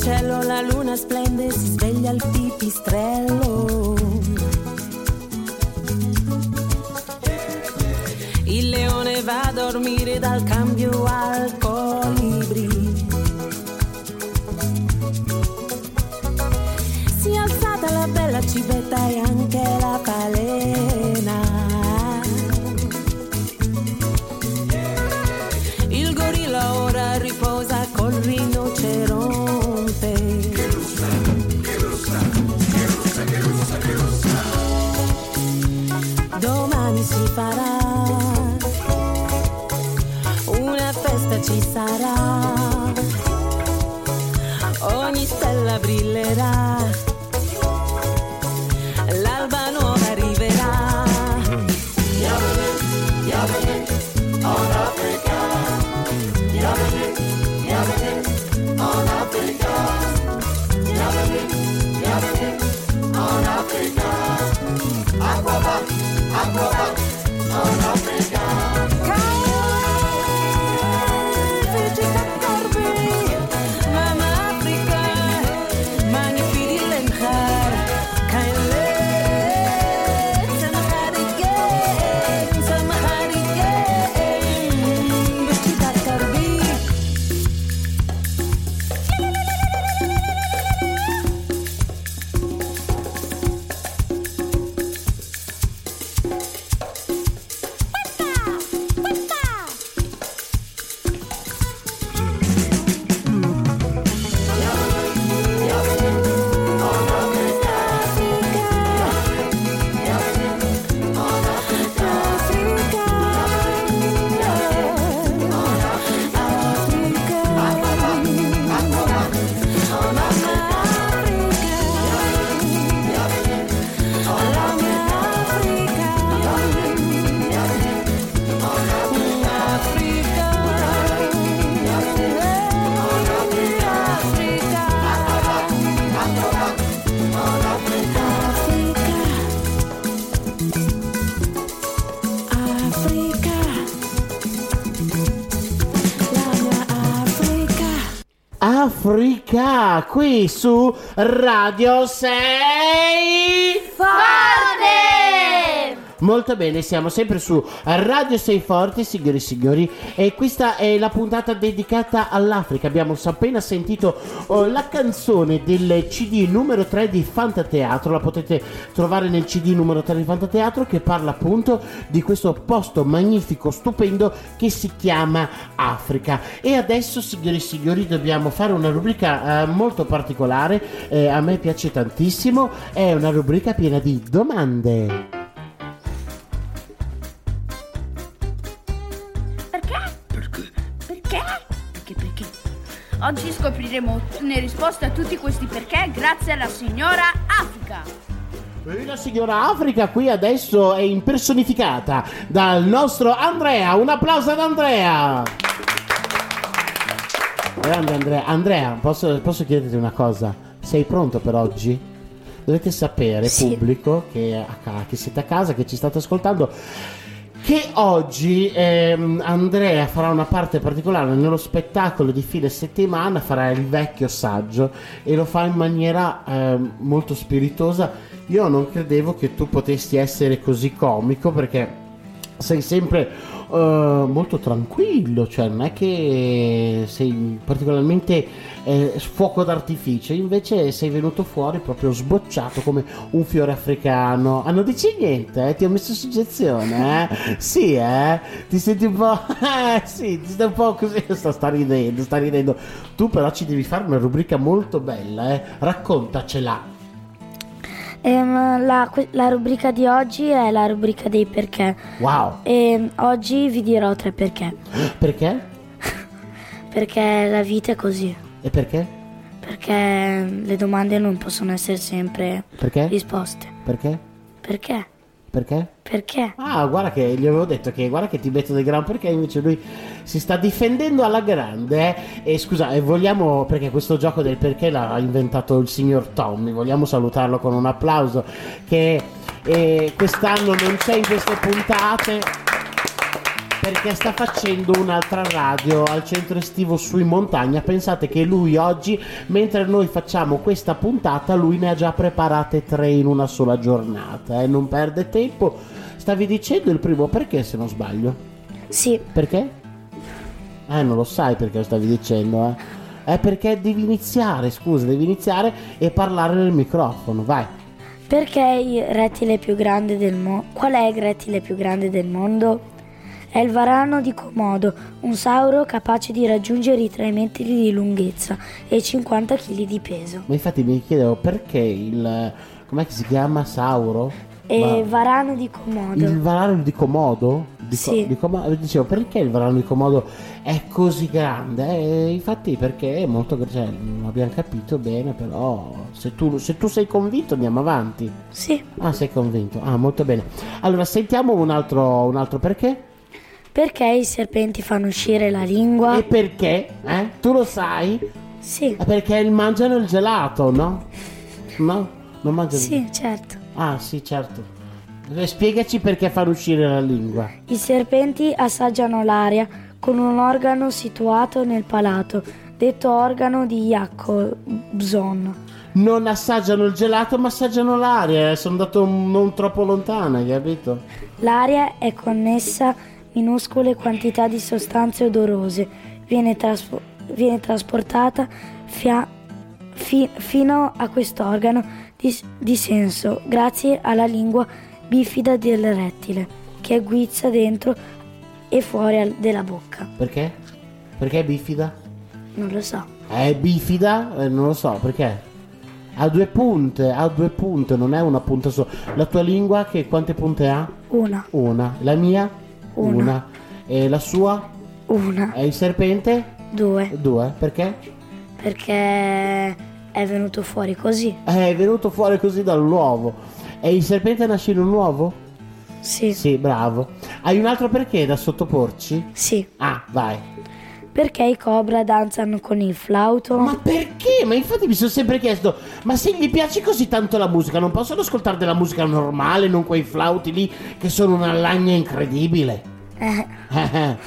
Cielo la luna splende, si sveglia il pipistrello. Il leone va a dormire dal cambio al qui su Radio 6 Forte! Molto bene, siamo sempre su Radio 6 Forti, signori e signori, e questa è la puntata dedicata all'Africa. Abbiamo appena sentito oh, la canzone del CD numero 3 di Fantateatro, la potete trovare nel CD numero 3 di Fantateatro che parla appunto di questo posto magnifico, stupendo che si chiama Africa. E adesso, signori e signori, dobbiamo fare una rubrica eh, molto particolare, eh, a me piace tantissimo, è una rubrica piena di domande. Oggi scopriremo le risposte a tutti questi perché grazie alla signora Africa. La signora Africa qui adesso è impersonificata dal nostro Andrea. Un applauso ad Andrea. Grande Andrea. Andrea, posso, posso chiederti una cosa? Sei pronto per oggi? dovete sapere, Sì. pubblico, che, a che siete a casa, che ci state ascoltando, che oggi ehm, Andrea farà una parte particolare nello spettacolo di fine settimana, farà il vecchio saggio e lo fa in maniera ehm, molto spiritosa. Io non credevo che tu potessi essere così comico perché sei sempre eh, molto tranquillo, cioè non è che sei particolarmente eh, fuoco d'artificio, invece sei venuto fuori proprio sbocciato come un fiore africano. Ah, non dici niente, eh? ti ho messo suggezione, eh? Sì, eh? Ti senti un po'... Sì, ti stai un po' così, sta, sta ridendo, sta ridendo. Tu però ci devi fare una rubrica molto bella, eh? Raccontacela. Ehm, la, la rubrica di oggi è la rubrica dei perché. Wow, E oggi vi dirò tre perché. perché? Perché la vita è così. E perché? Perché le domande non possono essere sempre Perché? risposte. Perché? Perché? Perché? Perché? Ah, guarda che gli avevo detto che guarda che ti metto del gran perché invece lui si sta difendendo alla grande. eh. E scusa, e vogliamo perché questo gioco del perché l'ha inventato il signor Tommy. Vogliamo salutarlo con un applauso che eh, quest'anno non c'è in queste puntate perché sta facendo un'altra radio al centro estivo su in montagna. Pensate che lui oggi, mentre noi facciamo questa puntata, lui ne ha già preparate tre in una sola giornata. E non perde tempo. Stavi dicendo il primo perché, se non sbaglio? Sì, Perché? Eh, non lo sai perché lo stavi dicendo, eh. È perché devi iniziare, scusa, devi iniziare e parlare nel microfono, vai. perché il rettile più grande del mondo... Qual è il rettile più grande del mondo? È il varano di Komodo, un sauro capace di raggiungere i 3 metri di lunghezza e 50 kg di peso. Ma infatti mi chiedevo perché il... com'è che si chiama? Sauro? E Ma- varano di Komodo. Il varano di Comodo? Di Co- Sì. di Comodo- Dicevo, perché il varano di Comodo è così grande? Eh, infatti perché è molto grande, cioè, non abbiamo capito bene, però se tu, se tu sei convinto andiamo avanti. Sì, Ah, sei convinto. Ah, molto bene. Allora, sentiamo un altro, un altro perché. perché i serpenti fanno uscire la lingua? E perché? Eh? Tu lo sai? Sì, È perché mangiano il gelato, no? No? Non mangiano sì, certo. Ah, sì, certo. Eh, Spiegaci perché fanno uscire la lingua. I serpenti assaggiano l'aria con un organo situato nel palato, detto organo di Jacobson. Non assaggiano il gelato, ma assaggiano l'aria. eh, Sono andato non troppo lontano, hai capito? L'aria è connessa a minuscole quantità di sostanze odorose, viene, traspo- viene trasportata fia- fi- fino a quest'organo di, di senso grazie alla lingua bifida del rettile, che guizza dentro e fuori della bocca. Perché? Perché è bifida? Non lo so. È bifida? Eh, non lo so, perché? Ha due punte, ha due punte, non è una punta sola. La tua lingua che quante punte ha? Una, Una. La mia? Una. E la sua? una, E il serpente? due, Due. Perché? perché è venuto fuori così. Eh, È venuto fuori così dall'uovo. E il serpente nasce in un uovo? Sì, Sì, bravo. Hai un altro perché da sottoporci? sì. Ah, vai. Perché i cobra danzano con il flauto? Ma perché? Ma infatti mi sono sempre chiesto, ma se gli piace così tanto la musica, non possono ascoltare della musica normale, non quei flauti lì che sono una lagna incredibile? Eh, Eh, eh.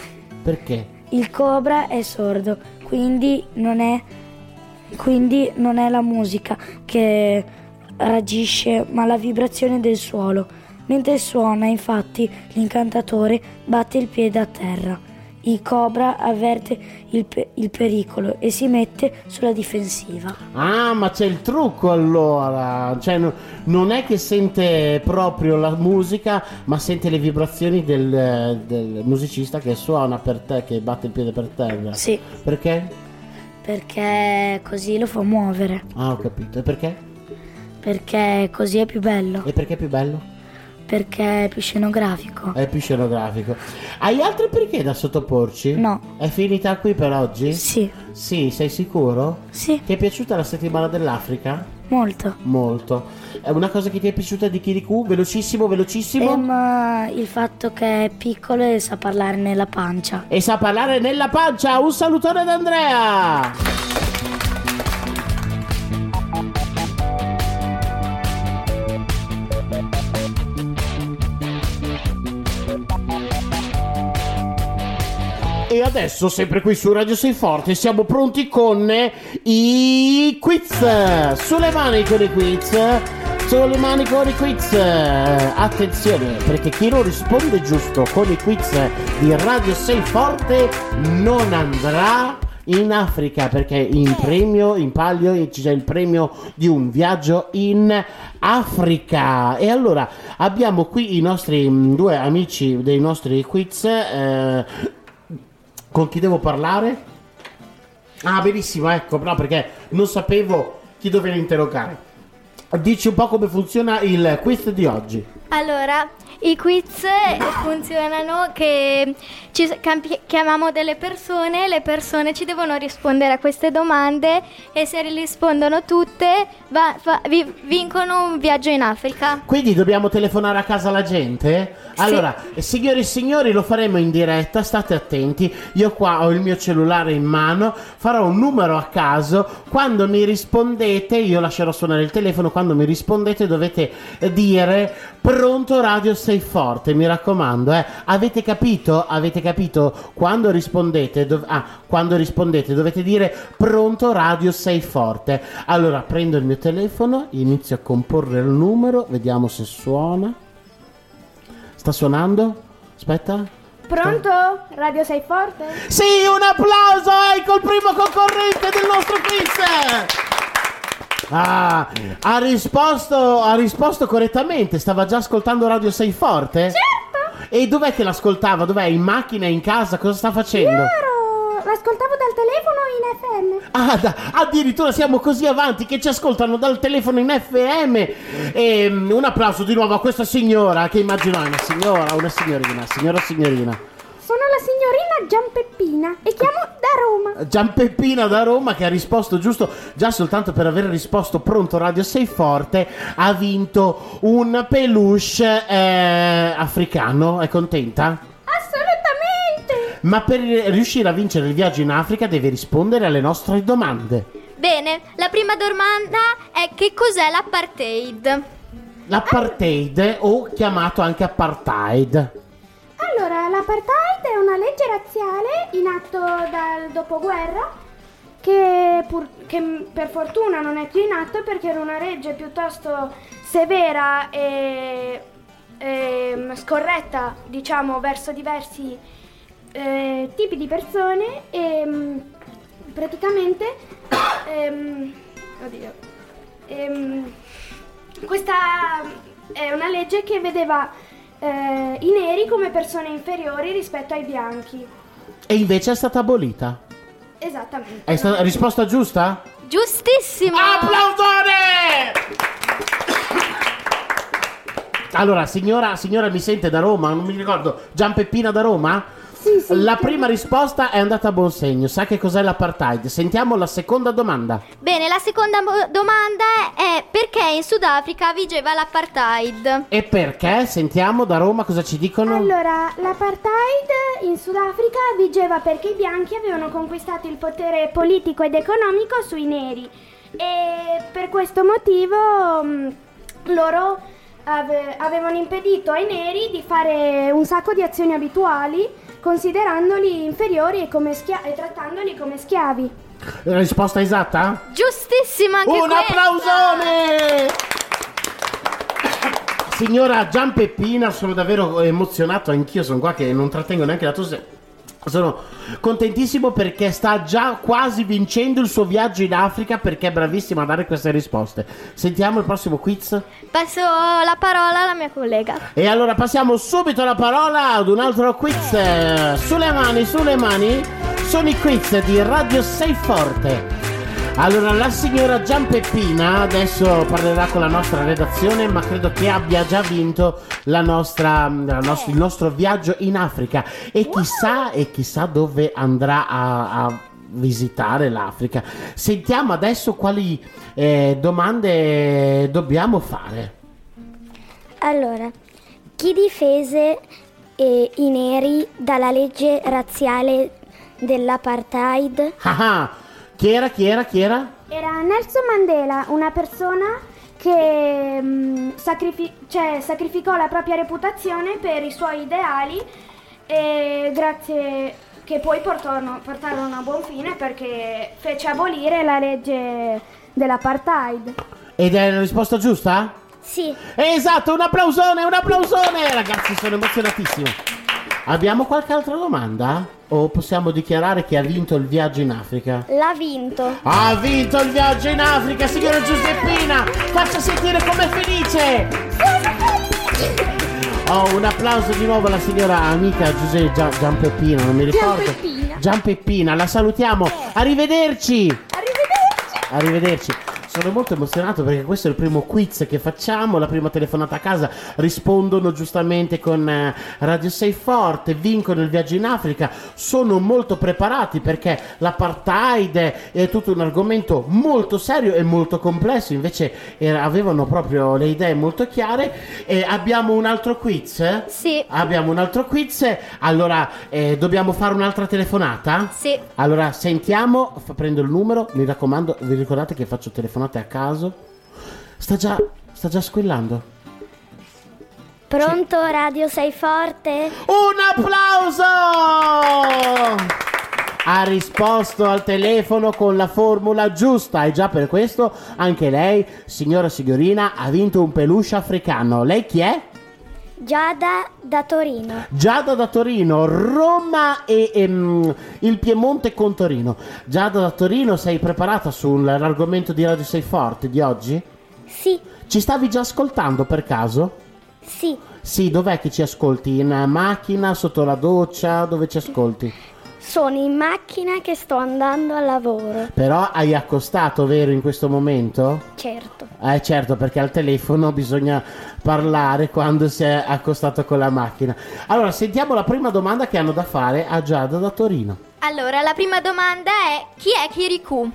Perché? il cobra è sordo, quindi non è, quindi non è la musica che reagisce, ma la vibrazione del suolo. Mentre suona, infatti, l'incantatore batte il piede a terra. Il cobra avverte il, pe- il pericolo e si mette sulla difensiva. Ah, ma c'è il trucco allora. Cioè, no- non è che sente proprio la musica, ma sente le vibrazioni del, del musicista che suona per te, che batte il piede per terra. Sì, Perché? Perché così lo fa muovere. Ah, ho capito. E perché? Perché così è più bello. E perché è più bello? Perché è più scenografico. È più scenografico. Hai altri perché da sottoporci? No. È finita qui per oggi? Sì, Sì, sei sicuro? sì, Ti è piaciuta la settimana dell'Africa? Molto. Molto. È una cosa che ti è piaciuta di Kirikou? Velocissimo, velocissimo? Ehm, il fatto che è piccolo e sa parlare nella pancia. E sa parlare nella pancia! Un salutone da Andrea! E adesso, sempre qui su Radio Sei Forte, siamo pronti con i quiz. Sulle mani con i quiz. Sulle mani con i quiz. Attenzione, perché chi non risponde giusto con i quiz di Radio Sei Forte non andrà in Africa perché in premio, in palio c'è il premio di un viaggio in Africa. E allora abbiamo qui i nostri mm, due amici dei nostri quiz. eh, con chi devo parlare? Ah, benissimo, ecco, no, perché non sapevo chi dover interrogare. Dici un po' come funziona il quiz di oggi. Allora, i quiz funzionano che ci campi- chiamiamo delle persone, le persone ci devono rispondere a queste domande e se rispondono tutte va- fa- vi- vincono un viaggio in Africa. Quindi dobbiamo telefonare a casa alla gente? Allora, signori e signori, lo faremo in diretta, state attenti. Io qua ho il mio cellulare in mano, farò un numero a caso. Quando mi rispondete, io lascerò suonare il telefono. Quando mi rispondete, dovete eh, dire pronto radio sei forte. Mi raccomando, eh. Avete capito? Avete capito? Quando rispondete, dov- ah, quando rispondete, dovete dire pronto radio sei forte. Allora, prendo il mio telefono, inizio a comporre il numero, vediamo se suona. Sta suonando? Aspetta. Pronto? Radio sei forte? Sì, un applauso! Ecco il primo concorrente del nostro quiz! Ah, ha risposto, ha risposto correttamente. Stava già ascoltando Radio 6 Forte? Certo! E dov'è che l'ascoltava? Dov'è? In macchina, in casa? Cosa sta facendo? Ero... L'ascoltavo dal telefono in FM. Ah, da- addirittura siamo così avanti che ci ascoltano dal telefono in FM. E, mm, un applauso di nuovo a questa signora che immagino è una signora, una signorina, signora signorina. Giampeppina e chiamo da Roma. Giampeppina da Roma che ha risposto giusto, già soltanto per aver risposto pronto Radio 6 Forte, ha vinto un peluche eh, africano. È contenta? Assolutamente! Ma per riuscire a vincere il viaggio in Africa deve rispondere alle nostre domande. Bene, la prima domanda è che cos'è l'apartheid? L'apartheid o chiamato anche apartheid. Allora, l'apartheid è una legge razziale in atto dal dopoguerra che, pur- che per fortuna non è più in atto perché era una legge piuttosto severa e, e scorretta, diciamo, verso diversi eh, tipi di persone e praticamente ehm, oddio, ehm, questa è una legge che vedeva eh, i neri come persone inferiori rispetto ai bianchi. E invece è stata abolita. Esattamente. È stata risposta giusta? Giustissimo! Allora, signora, signora mi sente da Roma? Non mi ricordo. Giampeppina da Roma? Sì, sì. La prima risposta è andata a buon segno. Sa che cos'è l'apartheid? Sentiamo la seconda domanda. Bene, la seconda mo- domanda è perché in Sudafrica vigeva l'apartheid? E perché? Sentiamo da Roma cosa ci dicono. Allora, l'apartheid in Sudafrica vigeva perché i bianchi avevano conquistato il potere politico ed economico sui neri e per questo motivo mh, loro ave- avevano impedito ai neri di fare un sacco di azioni abituali considerandoli inferiori e, come schia- e trattandoli come schiavi. La risposta esatta? Giustissimo anche Un questa! applausone! Signora Giampeppina, sono davvero emozionato, anch'io sono qua che non trattengo neanche la tosse. Sono contentissimo perché sta già quasi vincendo il suo viaggio in Africa perché è bravissima a dare queste risposte. Sentiamo il prossimo quiz. Passo la parola alla mia collega. E allora passiamo subito la parola ad un altro quiz. Sulle mani, sulle mani, sono i quiz di Radio 6 Forte. Allora, la signora Giampeppina adesso parlerà con la nostra redazione, ma credo che abbia già vinto la nostra, la nos- il nostro viaggio in Africa. E chissà, e chissà dove andrà a, a visitare l'Africa. Sentiamo adesso quali eh, domande dobbiamo fare. Allora, chi difese eh, i neri dalla legge razziale dell'apartheid? Ah, ah, chi era, chi era, chi era? Era Nelson Mandela, una persona che mh, sacrifi- cioè, sacrificò la propria reputazione per i suoi ideali e grazie che poi portarono, portarono a buon fine perché fece abolire la legge dell'apartheid. Ed è la risposta giusta? Sì. Esatto, un applausone, un applausone! Ragazzi, sono emozionatissimo. Abbiamo qualche altra domanda? O possiamo dichiarare che ha vinto il viaggio in Africa? L'ha vinto. Ha vinto il viaggio in Africa, signora Giuseppina! Faccia sentire com'è felice! Oh, un applauso di nuovo alla signora amica Giuseppe Gian, Gianpeppina, non mi ricordo. Gianpeppina. Gianpeppina, la salutiamo. Arrivederci! Arrivederci! Arrivederci. Sono molto emozionato perché questo è il primo quiz che facciamo, la prima telefonata a casa. Rispondono giustamente con eh, Radio Sei Forte, vincono il viaggio in Africa. Sono molto preparati perché l'apartheid è tutto un argomento molto serio e molto complesso. Invece era- avevano proprio le idee molto chiare. E abbiamo un altro quiz? Sì. Abbiamo un altro quiz. Allora, eh, dobbiamo fare un'altra telefonata? Sì. Allora, sentiamo, prendo il numero, mi raccomando, vi ricordate che faccio telefonate a caso? Sta già, sta già squillando. Pronto, Radio Sei Forte? Un applauso! Ha risposto al telefono con la formula giusta e già per questo anche lei, signora signorina, ha vinto un peluche africano. Lei chi è? Giada da Torino. Giada da Torino, Roma e ehm, il Piemonte con Torino. Giada da Torino, sei preparata sull'argomento di Radio Sei Forte di oggi? Sì, Ci stavi già ascoltando per caso? sì. Sì, dov'è che ci ascolti? In macchina, sotto la doccia? Dove ci ascolti? Sono in macchina che sto andando al lavoro. Però hai accostato, vero, in questo momento? Certo. Eh certo, perché al telefono bisogna parlare quando si è accostato con la macchina. Allora, sentiamo la prima domanda che hanno da fare a Giada da Torino. Allora, la prima domanda è chi è Kirikou?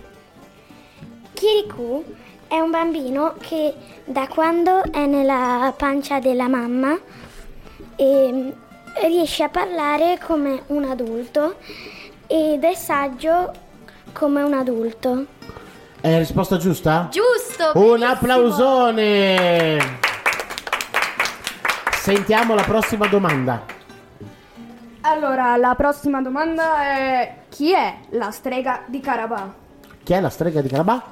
Kirikou è un bambino che da quando è nella pancia della mamma ehm, riesce a parlare come un adulto ed è saggio come un adulto. È la risposta giusta? Giusto! Un benissimo. applausone! Sentiamo la prossima domanda. Allora, la prossima domanda è chi è la strega di Carabà? Chi è la strega di Carabà?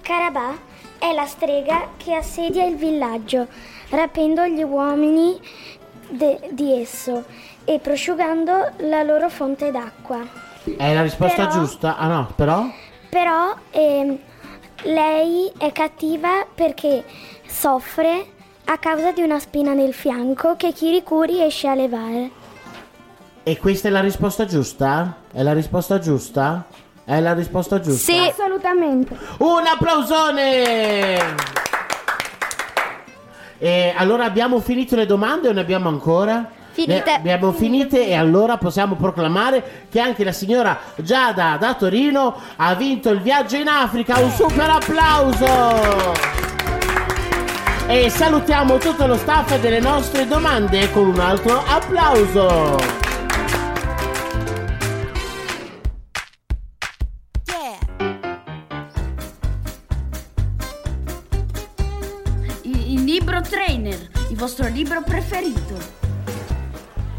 Carabà è la strega che assedia il villaggio, rapendo gli uomini de- di esso e prosciugando la loro fonte d'acqua. È la risposta Però- giusta? Ah no, però? Però ehm, lei è cattiva perché soffre a causa di una spina nel fianco che Kirikou riesce a levare. E questa è la risposta giusta? È la risposta giusta? È la risposta giusta? Assolutamente. Un applausone! E allora abbiamo finito le domande o ne abbiamo ancora? Finite. Ne abbiamo finite e allora possiamo proclamare che anche la signora Giada da Torino ha vinto il viaggio in Africa. Un super applauso! E salutiamo tutto lo staff delle nostre domande con un altro applauso. Trainer, il vostro libro preferito.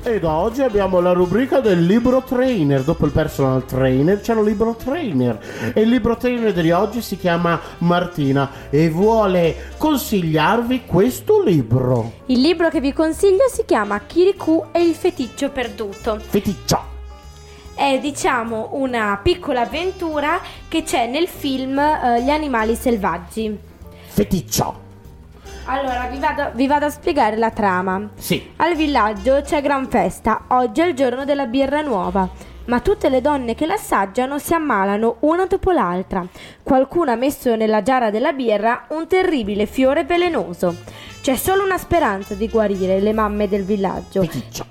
E da oggi abbiamo la rubrica del libro trainer. Dopo il personal trainer c'è il libro trainer. E il libro trainer di oggi si chiama Martina e vuole consigliarvi questo libro. Il libro che vi consiglio si chiama Kirikou e il feticcio perduto. Feticcio. È diciamo una piccola avventura che c'è nel film eh, Gli animali selvaggi. Feticcio. Allora, vi vado, vi vado a spiegare la trama. Sì. Al villaggio c'è gran festa, oggi è il giorno della birra nuova. Ma tutte le donne che l'assaggiano si ammalano una dopo l'altra. Qualcuno ha messo nella giara della birra un terribile fiore velenoso. C'è solo una speranza di guarire le mamme del villaggio. Feticcio.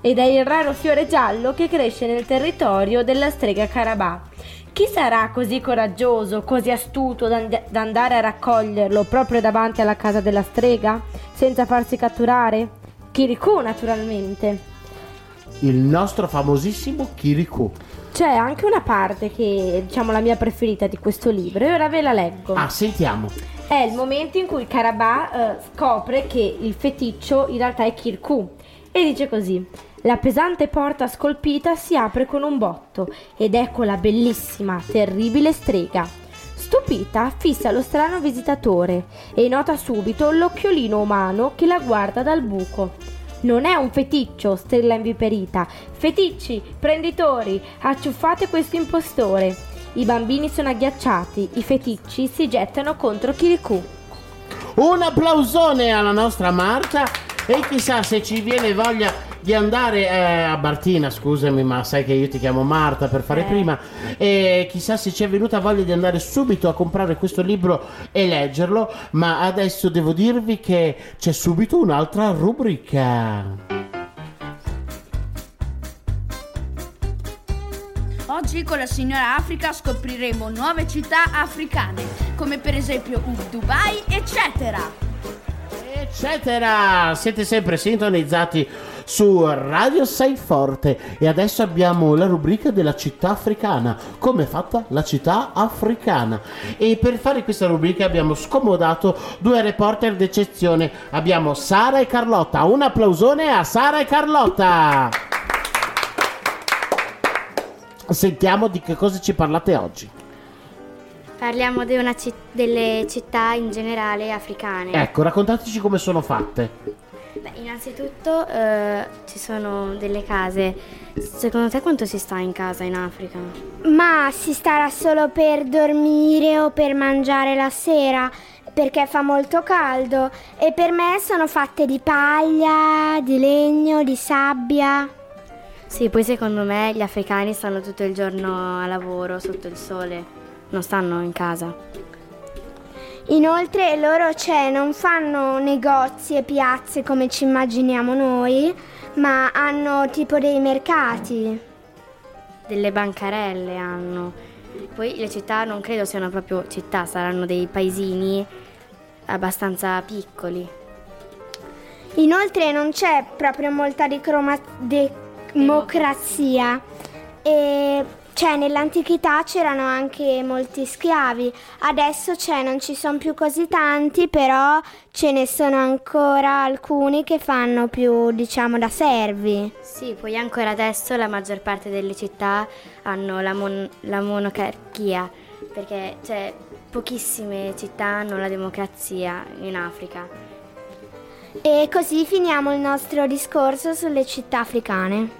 Ed è il raro fiore giallo che cresce nel territorio della strega Carabà. Chi sarà così coraggioso, così astuto da, da andare a raccoglierlo proprio davanti alla casa della strega, senza farsi catturare? Kirikou, naturalmente. Il nostro famosissimo Kirikou. C'è anche una parte che è diciamo la mia preferita di questo libro e ora ve la leggo. Ah, sentiamo. È il momento in cui Carabà eh, scopre che il feticcio in realtà è Kirikou e dice così. La pesante porta scolpita si apre con un botto ed ecco la bellissima, terribile strega. Stupita fissa lo strano visitatore e nota subito l'occhiolino umano che la guarda dal buco. Non è un feticcio, strilla inviperita. Feticci, prenditori, acciuffate questo impostore. I bambini sono agghiacciati, i feticci si gettano contro Kirikou. Un applausone alla nostra Marta e chissà se ci viene voglia di andare eh, a Bartina, scusami, ma sai che io ti chiamo Marta per fare Eh. prima. E chissà se ci è venuta voglia di andare subito a comprare questo libro e leggerlo. Ma adesso devo dirvi che c'è subito un'altra rubrica. Oggi con la signora Africa scopriremo nuove città africane, come per esempio Dubai, eccetera. Eccetera, siete sempre sintonizzati su Radio 6 Forte e adesso abbiamo la rubrica della città africana, come è fatta la città africana. E per fare questa rubrica abbiamo scomodato due reporter d'eccezione, abbiamo Sara e Carlotta, un applausone a Sara e Carlotta. Sentiamo di che cosa ci parlate oggi. Parliamo di una ci- delle città in generale africane. Ecco, raccontateci come sono fatte. Beh, innanzitutto eh, ci sono delle case. Secondo te quanto si sta in casa in Africa? Ma si starà solo per dormire o per mangiare la sera? Perché fa molto caldo e per me sono fatte di paglia, di legno, di sabbia. Sì, poi secondo me gli africani stanno tutto il giorno a lavoro sotto il sole, non stanno in casa. Inoltre loro cioè, non fanno negozi e piazze come ci immaginiamo noi, ma hanno tipo dei mercati. Delle bancarelle hanno. Poi le città non credo siano proprio città, saranno dei paesini abbastanza piccoli. Inoltre non c'è proprio molta dicroma- democrazia e cioè nell'antichità c'erano anche molti schiavi, adesso cioè, non ci sono più così tanti, però ce ne sono ancora alcuni che fanno più diciamo da servi. Sì, poi ancora adesso la maggior parte delle città hanno la, mon- la monarchia, perché cioè, pochissime città hanno la democrazia in Africa. E così finiamo il nostro discorso sulle città africane.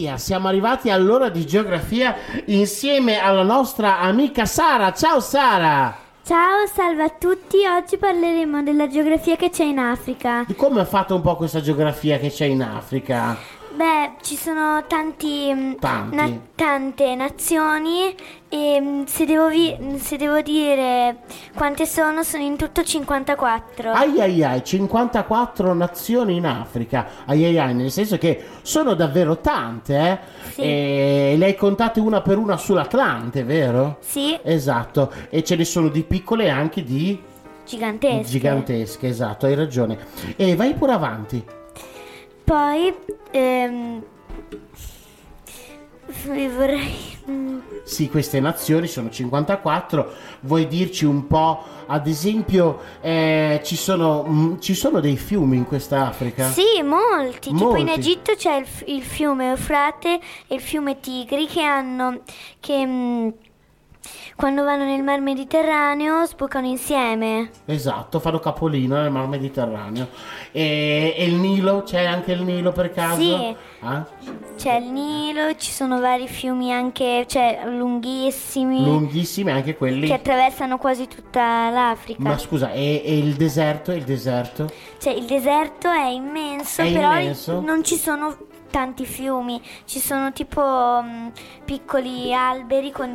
Geografia, siamo arrivati all'ora di geografia insieme alla nostra amica Sara. Ciao Sara! Ciao, salve a tutti. Oggi parleremo della geografia che c'è in Africa. Di come è fatta un po' questa geografia che c'è in Africa? Beh, ci sono tanti, mm, Tanti. tante nazioni e mm, se devo, vi- se devo dire quante sono, sono in tutto 54. Ai ai ai, 54 nazioni in Africa. Ai ai ai, nel senso che sono davvero tante, eh? Sì. E le hai contate una per una sull'Atlante, vero? Sì, Esatto, e ce ne sono di piccole e anche di gigantesche. gigantesche, esatto, hai ragione. E vai pure avanti. Poi ehm, vorrei Sì, queste nazioni sono 54. Vuoi dirci un po', ad esempio, eh, ci, sono, mm, ci sono dei fiumi in questa Africa? Sì, molti. Tipo in Molti. Egitto c'è il, il fiume Eufrate e il fiume Tigri che hanno che mm, quando vanno nel Mar Mediterraneo sbucano insieme. Esatto, fanno capolino nel Mar Mediterraneo. E, e il Nilo, c'è anche il Nilo per caso? Sì. Ah? C'è il Nilo, ci sono vari fiumi anche, cioè lunghissimi Lunghissimi anche quelli. che attraversano quasi tutta l'Africa. Ma scusa, e, e il deserto? Il deserto? Cioè il deserto è immenso, È però immenso? non ci sono tanti fiumi, ci sono tipo mm, piccoli alberi con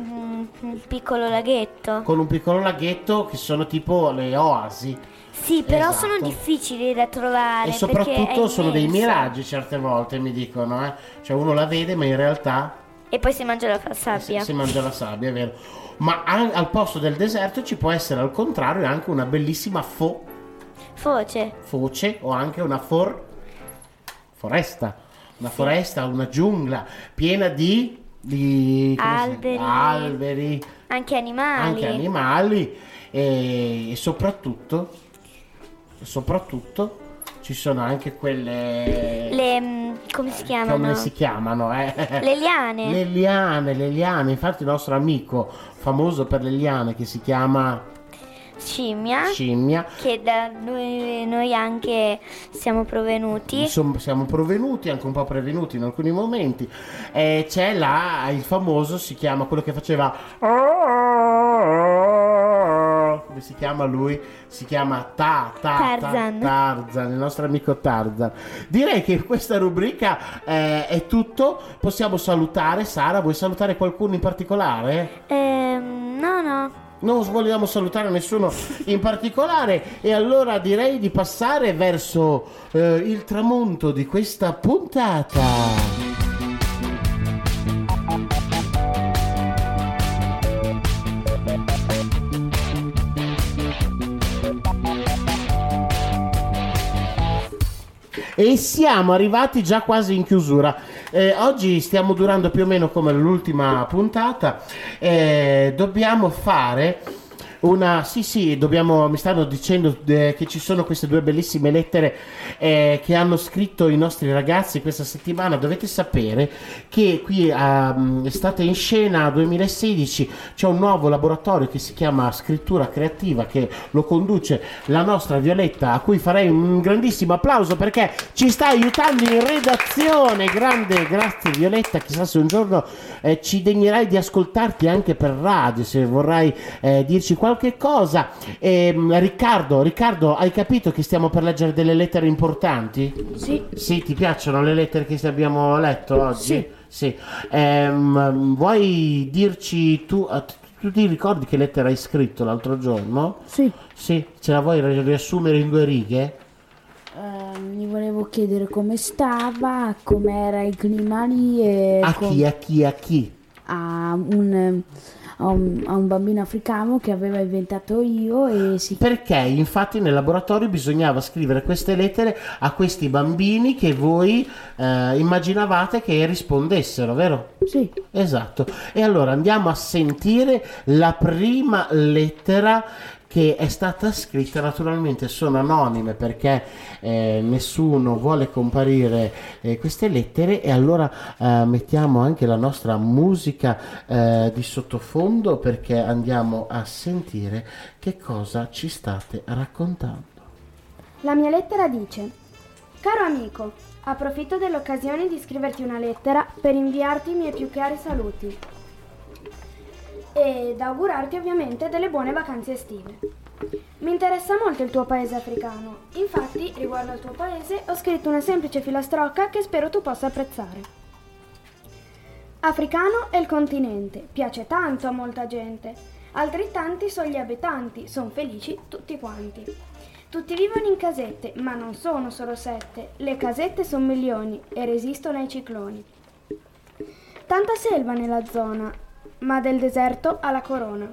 un piccolo laghetto. Con un piccolo laghetto che sono tipo le oasi. Sì, però Esatto. sono difficili da trovare. E soprattutto sono dei miraggi certe volte, mi dicono. Eh? Cioè uno la vede ma in realtà E poi si mangia la sabbia. si mangia la sabbia, è vero. Ma al, al posto del deserto ci può essere al contrario anche una bellissima fo- Foce. foce o anche una for- foresta. Una foresta, una giungla piena di, di Alberi. alberi, Anche animali. anche animali e, e soprattutto, soprattutto ci sono anche quelle Le. mm, come si chiamano? come si chiamano eh? Le liane. le liane le liane infatti il nostro amico famoso per le liane che si chiama Scimmia. Scimmia Che da noi, noi anche siamo provenuti. Insomma, siamo provenuti, anche un po' prevenuti in alcuni momenti. E c'è là il famoso, si chiama quello che faceva. Come si chiama lui? Si chiama Ta, ta, ta- Tarzan. Tarzan, il nostro amico Tarzan. Direi che questa rubrica eh, è tutto. Possiamo salutare. Sara, vuoi salutare qualcuno in particolare? Ehm, no, no. Non vogliamo salutare nessuno in particolare e allora direi di passare verso eh, il tramonto di questa puntata. E siamo arrivati già quasi in chiusura. Eh, oggi stiamo durando più o meno come l'ultima puntata. Eh, dobbiamo fare una. Sì, sì, dobbiamo. Mi stanno dicendo eh, che ci sono queste due bellissime lettere eh, che hanno scritto i nostri ragazzi questa settimana. Dovete sapere che qui a Estate in Scena 2016 c'è un nuovo laboratorio che si chiama Scrittura Creativa che lo conduce la nostra Violetta, a cui farei un grandissimo applauso perché ci sta aiutando in redazione. Grande, grazie Violetta. Chissà se un giorno eh, ci degnerai di ascoltarti anche per radio, se vorrai eh, dirci qualche cosa. Ehm, Riccardo, Riccardo, hai capito che stiamo per leggere delle lettere importanti? Sì. Sì, ti piacciono le lettere che abbiamo letto oggi? Sì. Sì. Ehm, vuoi dirci tu, eh, tu ti ricordi che lettera hai scritto l'altro giorno? Sì. Sì, ce la vuoi ri- riassumere in due righe? Eh, mi volevo chiedere come stava, com'era il clima lì e A com- chi, a chi, a chi? a un, a un- a un bambino africano che aveva inventato io e si Perché infatti nel laboratorio bisognava scrivere queste lettere a questi bambini che voi eh, immaginavate che rispondessero, vero? Sì. Esatto. E allora andiamo a sentire la prima lettera che è stata scritta naturalmente sono anonime perché eh, nessuno vuole comparire eh, queste lettere e allora eh, mettiamo anche la nostra musica eh, di sottofondo perché andiamo a sentire che cosa ci state raccontando. La mia lettera dice: Caro amico, approfitto dell'occasione di scriverti una lettera per inviarti i miei più cari saluti ed augurarti ovviamente delle buone vacanze estive. Mi interessa molto il tuo paese africano, infatti riguardo al tuo paese ho scritto una semplice filastrocca che spero tu possa apprezzare. Africano è il continente, piace tanto a molta gente, altrettanti sono gli abitanti, sono felici tutti quanti. Tutti vivono in casette, ma non sono solo sette, le casette sono milioni e resistono ai cicloni. Tanta selva nella zona, ma del deserto alla corona.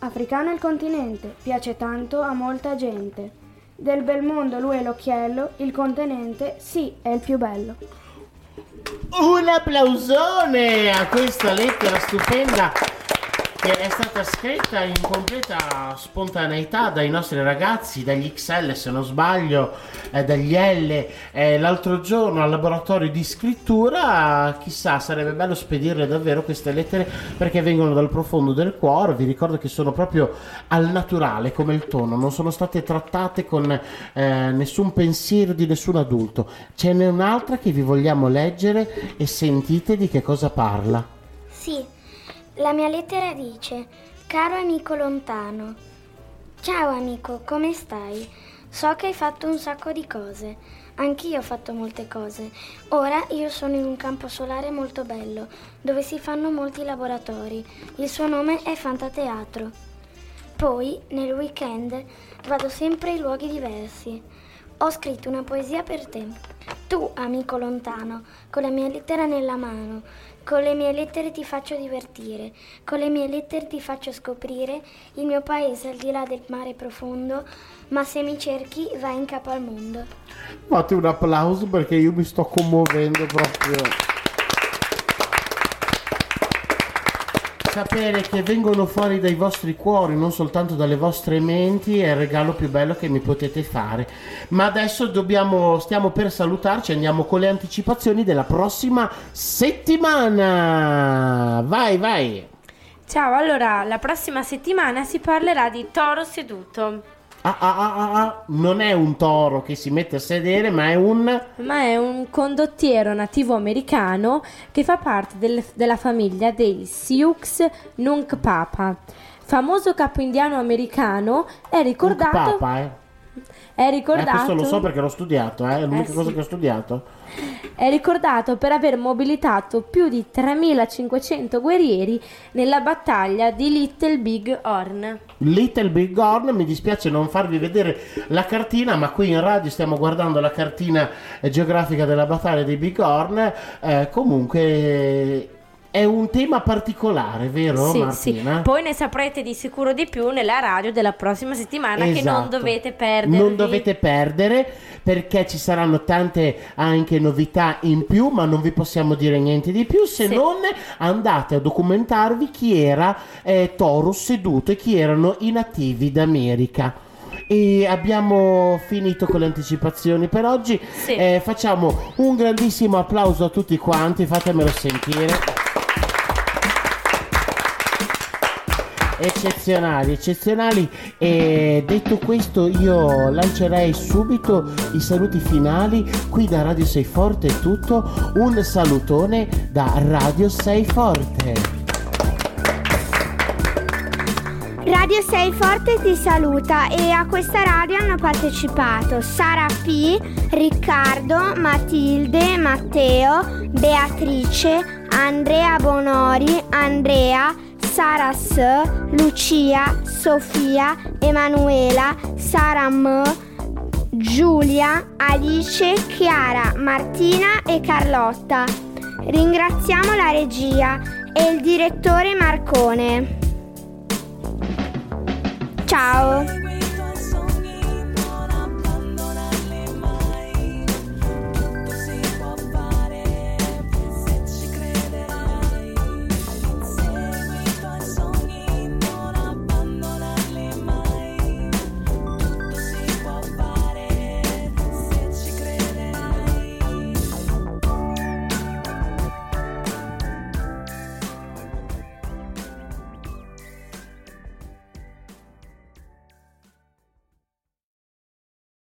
Africano il continente, piace tanto a molta gente. Del bel mondo lui è l'occhiello, il continente sì è il più bello. Un applausone a questa lettera stupenda che è stata scritta in completa spontaneità dai nostri ragazzi, dagli XL se non sbaglio, eh, dagli L. Eh, l'altro giorno al laboratorio di scrittura, chissà, sarebbe bello spedirle davvero queste lettere perché vengono dal profondo del cuore. Vi ricordo che sono proprio al naturale come il tono, non sono state trattate con eh, nessun pensiero di nessun adulto. Ce n'è un'altra che vi vogliamo leggere e sentite di che cosa parla. Sì, la mia lettera dice, caro amico lontano, ciao amico, come stai? So che hai fatto un sacco di cose, anch'io ho fatto molte cose. Ora io sono in un campo solare molto bello, dove si fanno molti laboratori. Il suo nome è Fantateatro. Poi, nel weekend, vado sempre in luoghi diversi. Ho scritto una poesia per te. Tu, amico lontano, con la mia lettera nella mano, con le mie lettere ti faccio divertire, con le mie lettere ti faccio scoprire il mio paese al di là del mare profondo, ma se mi cerchi vai in capo al mondo. Fate un applauso perché io mi sto commuovendo proprio. Sapere che vengono fuori dai vostri cuori, non soltanto dalle vostre menti, è il regalo più bello che mi potete fare. Ma adesso dobbiamo, stiamo per salutarci, andiamo con le anticipazioni della prossima settimana. Vai, vai. Ciao, allora la prossima settimana si parlerà di toro seduto. Ah, ah, ah, ah, ah, non è un toro che si mette a sedere, ma è un... Ma è un condottiero nativo americano che fa parte del- della famiglia dei Sioux Nunk Papa. Famoso capo indiano americano, è ricordato... Papa, eh. È Eh, ricordato... questo lo so perché l'ho studiato, eh, è l'unica Eh, cosa sì. che ho studiato. È ricordato per aver mobilitato più di 3500 guerrieri nella battaglia di Little Big Horn. Little Big Horn, mi dispiace non farvi vedere la cartina, ma qui in radio stiamo guardando la cartina geografica della battaglia di Big Horn. Eh, comunque è un tema particolare, vero sì, sì. Martina? Poi ne saprete di sicuro di più nella radio della prossima settimana che non Esatto. dovete perdere. Non dovete perdere perché ci saranno tante anche novità in più, ma non vi possiamo dire niente di più se Sì. non andate a documentarvi chi era eh, Toro seduto e chi erano i nativi d'America. E abbiamo finito con le anticipazioni per oggi. Sì. Eh, facciamo un grandissimo applauso a tutti quanti, fatemelo sentire. Eccezionali, eccezionali. E detto questo, io lancerei subito i saluti finali. Qui da Radio Sei Forte è tutto. Un salutone da Radio Sei Forte. Radio 6 Forte ti saluta e a questa radio hanno partecipato Sara P, Riccardo, Matilde, Matteo, Beatrice, Andrea Bonori, Andrea, Sara S, Lucia, Sofia, Emanuela, Sara M, Giulia, Alice, Chiara, Martina e Carlotta. Ringraziamo la regia e il direttore Marcone. Ciao!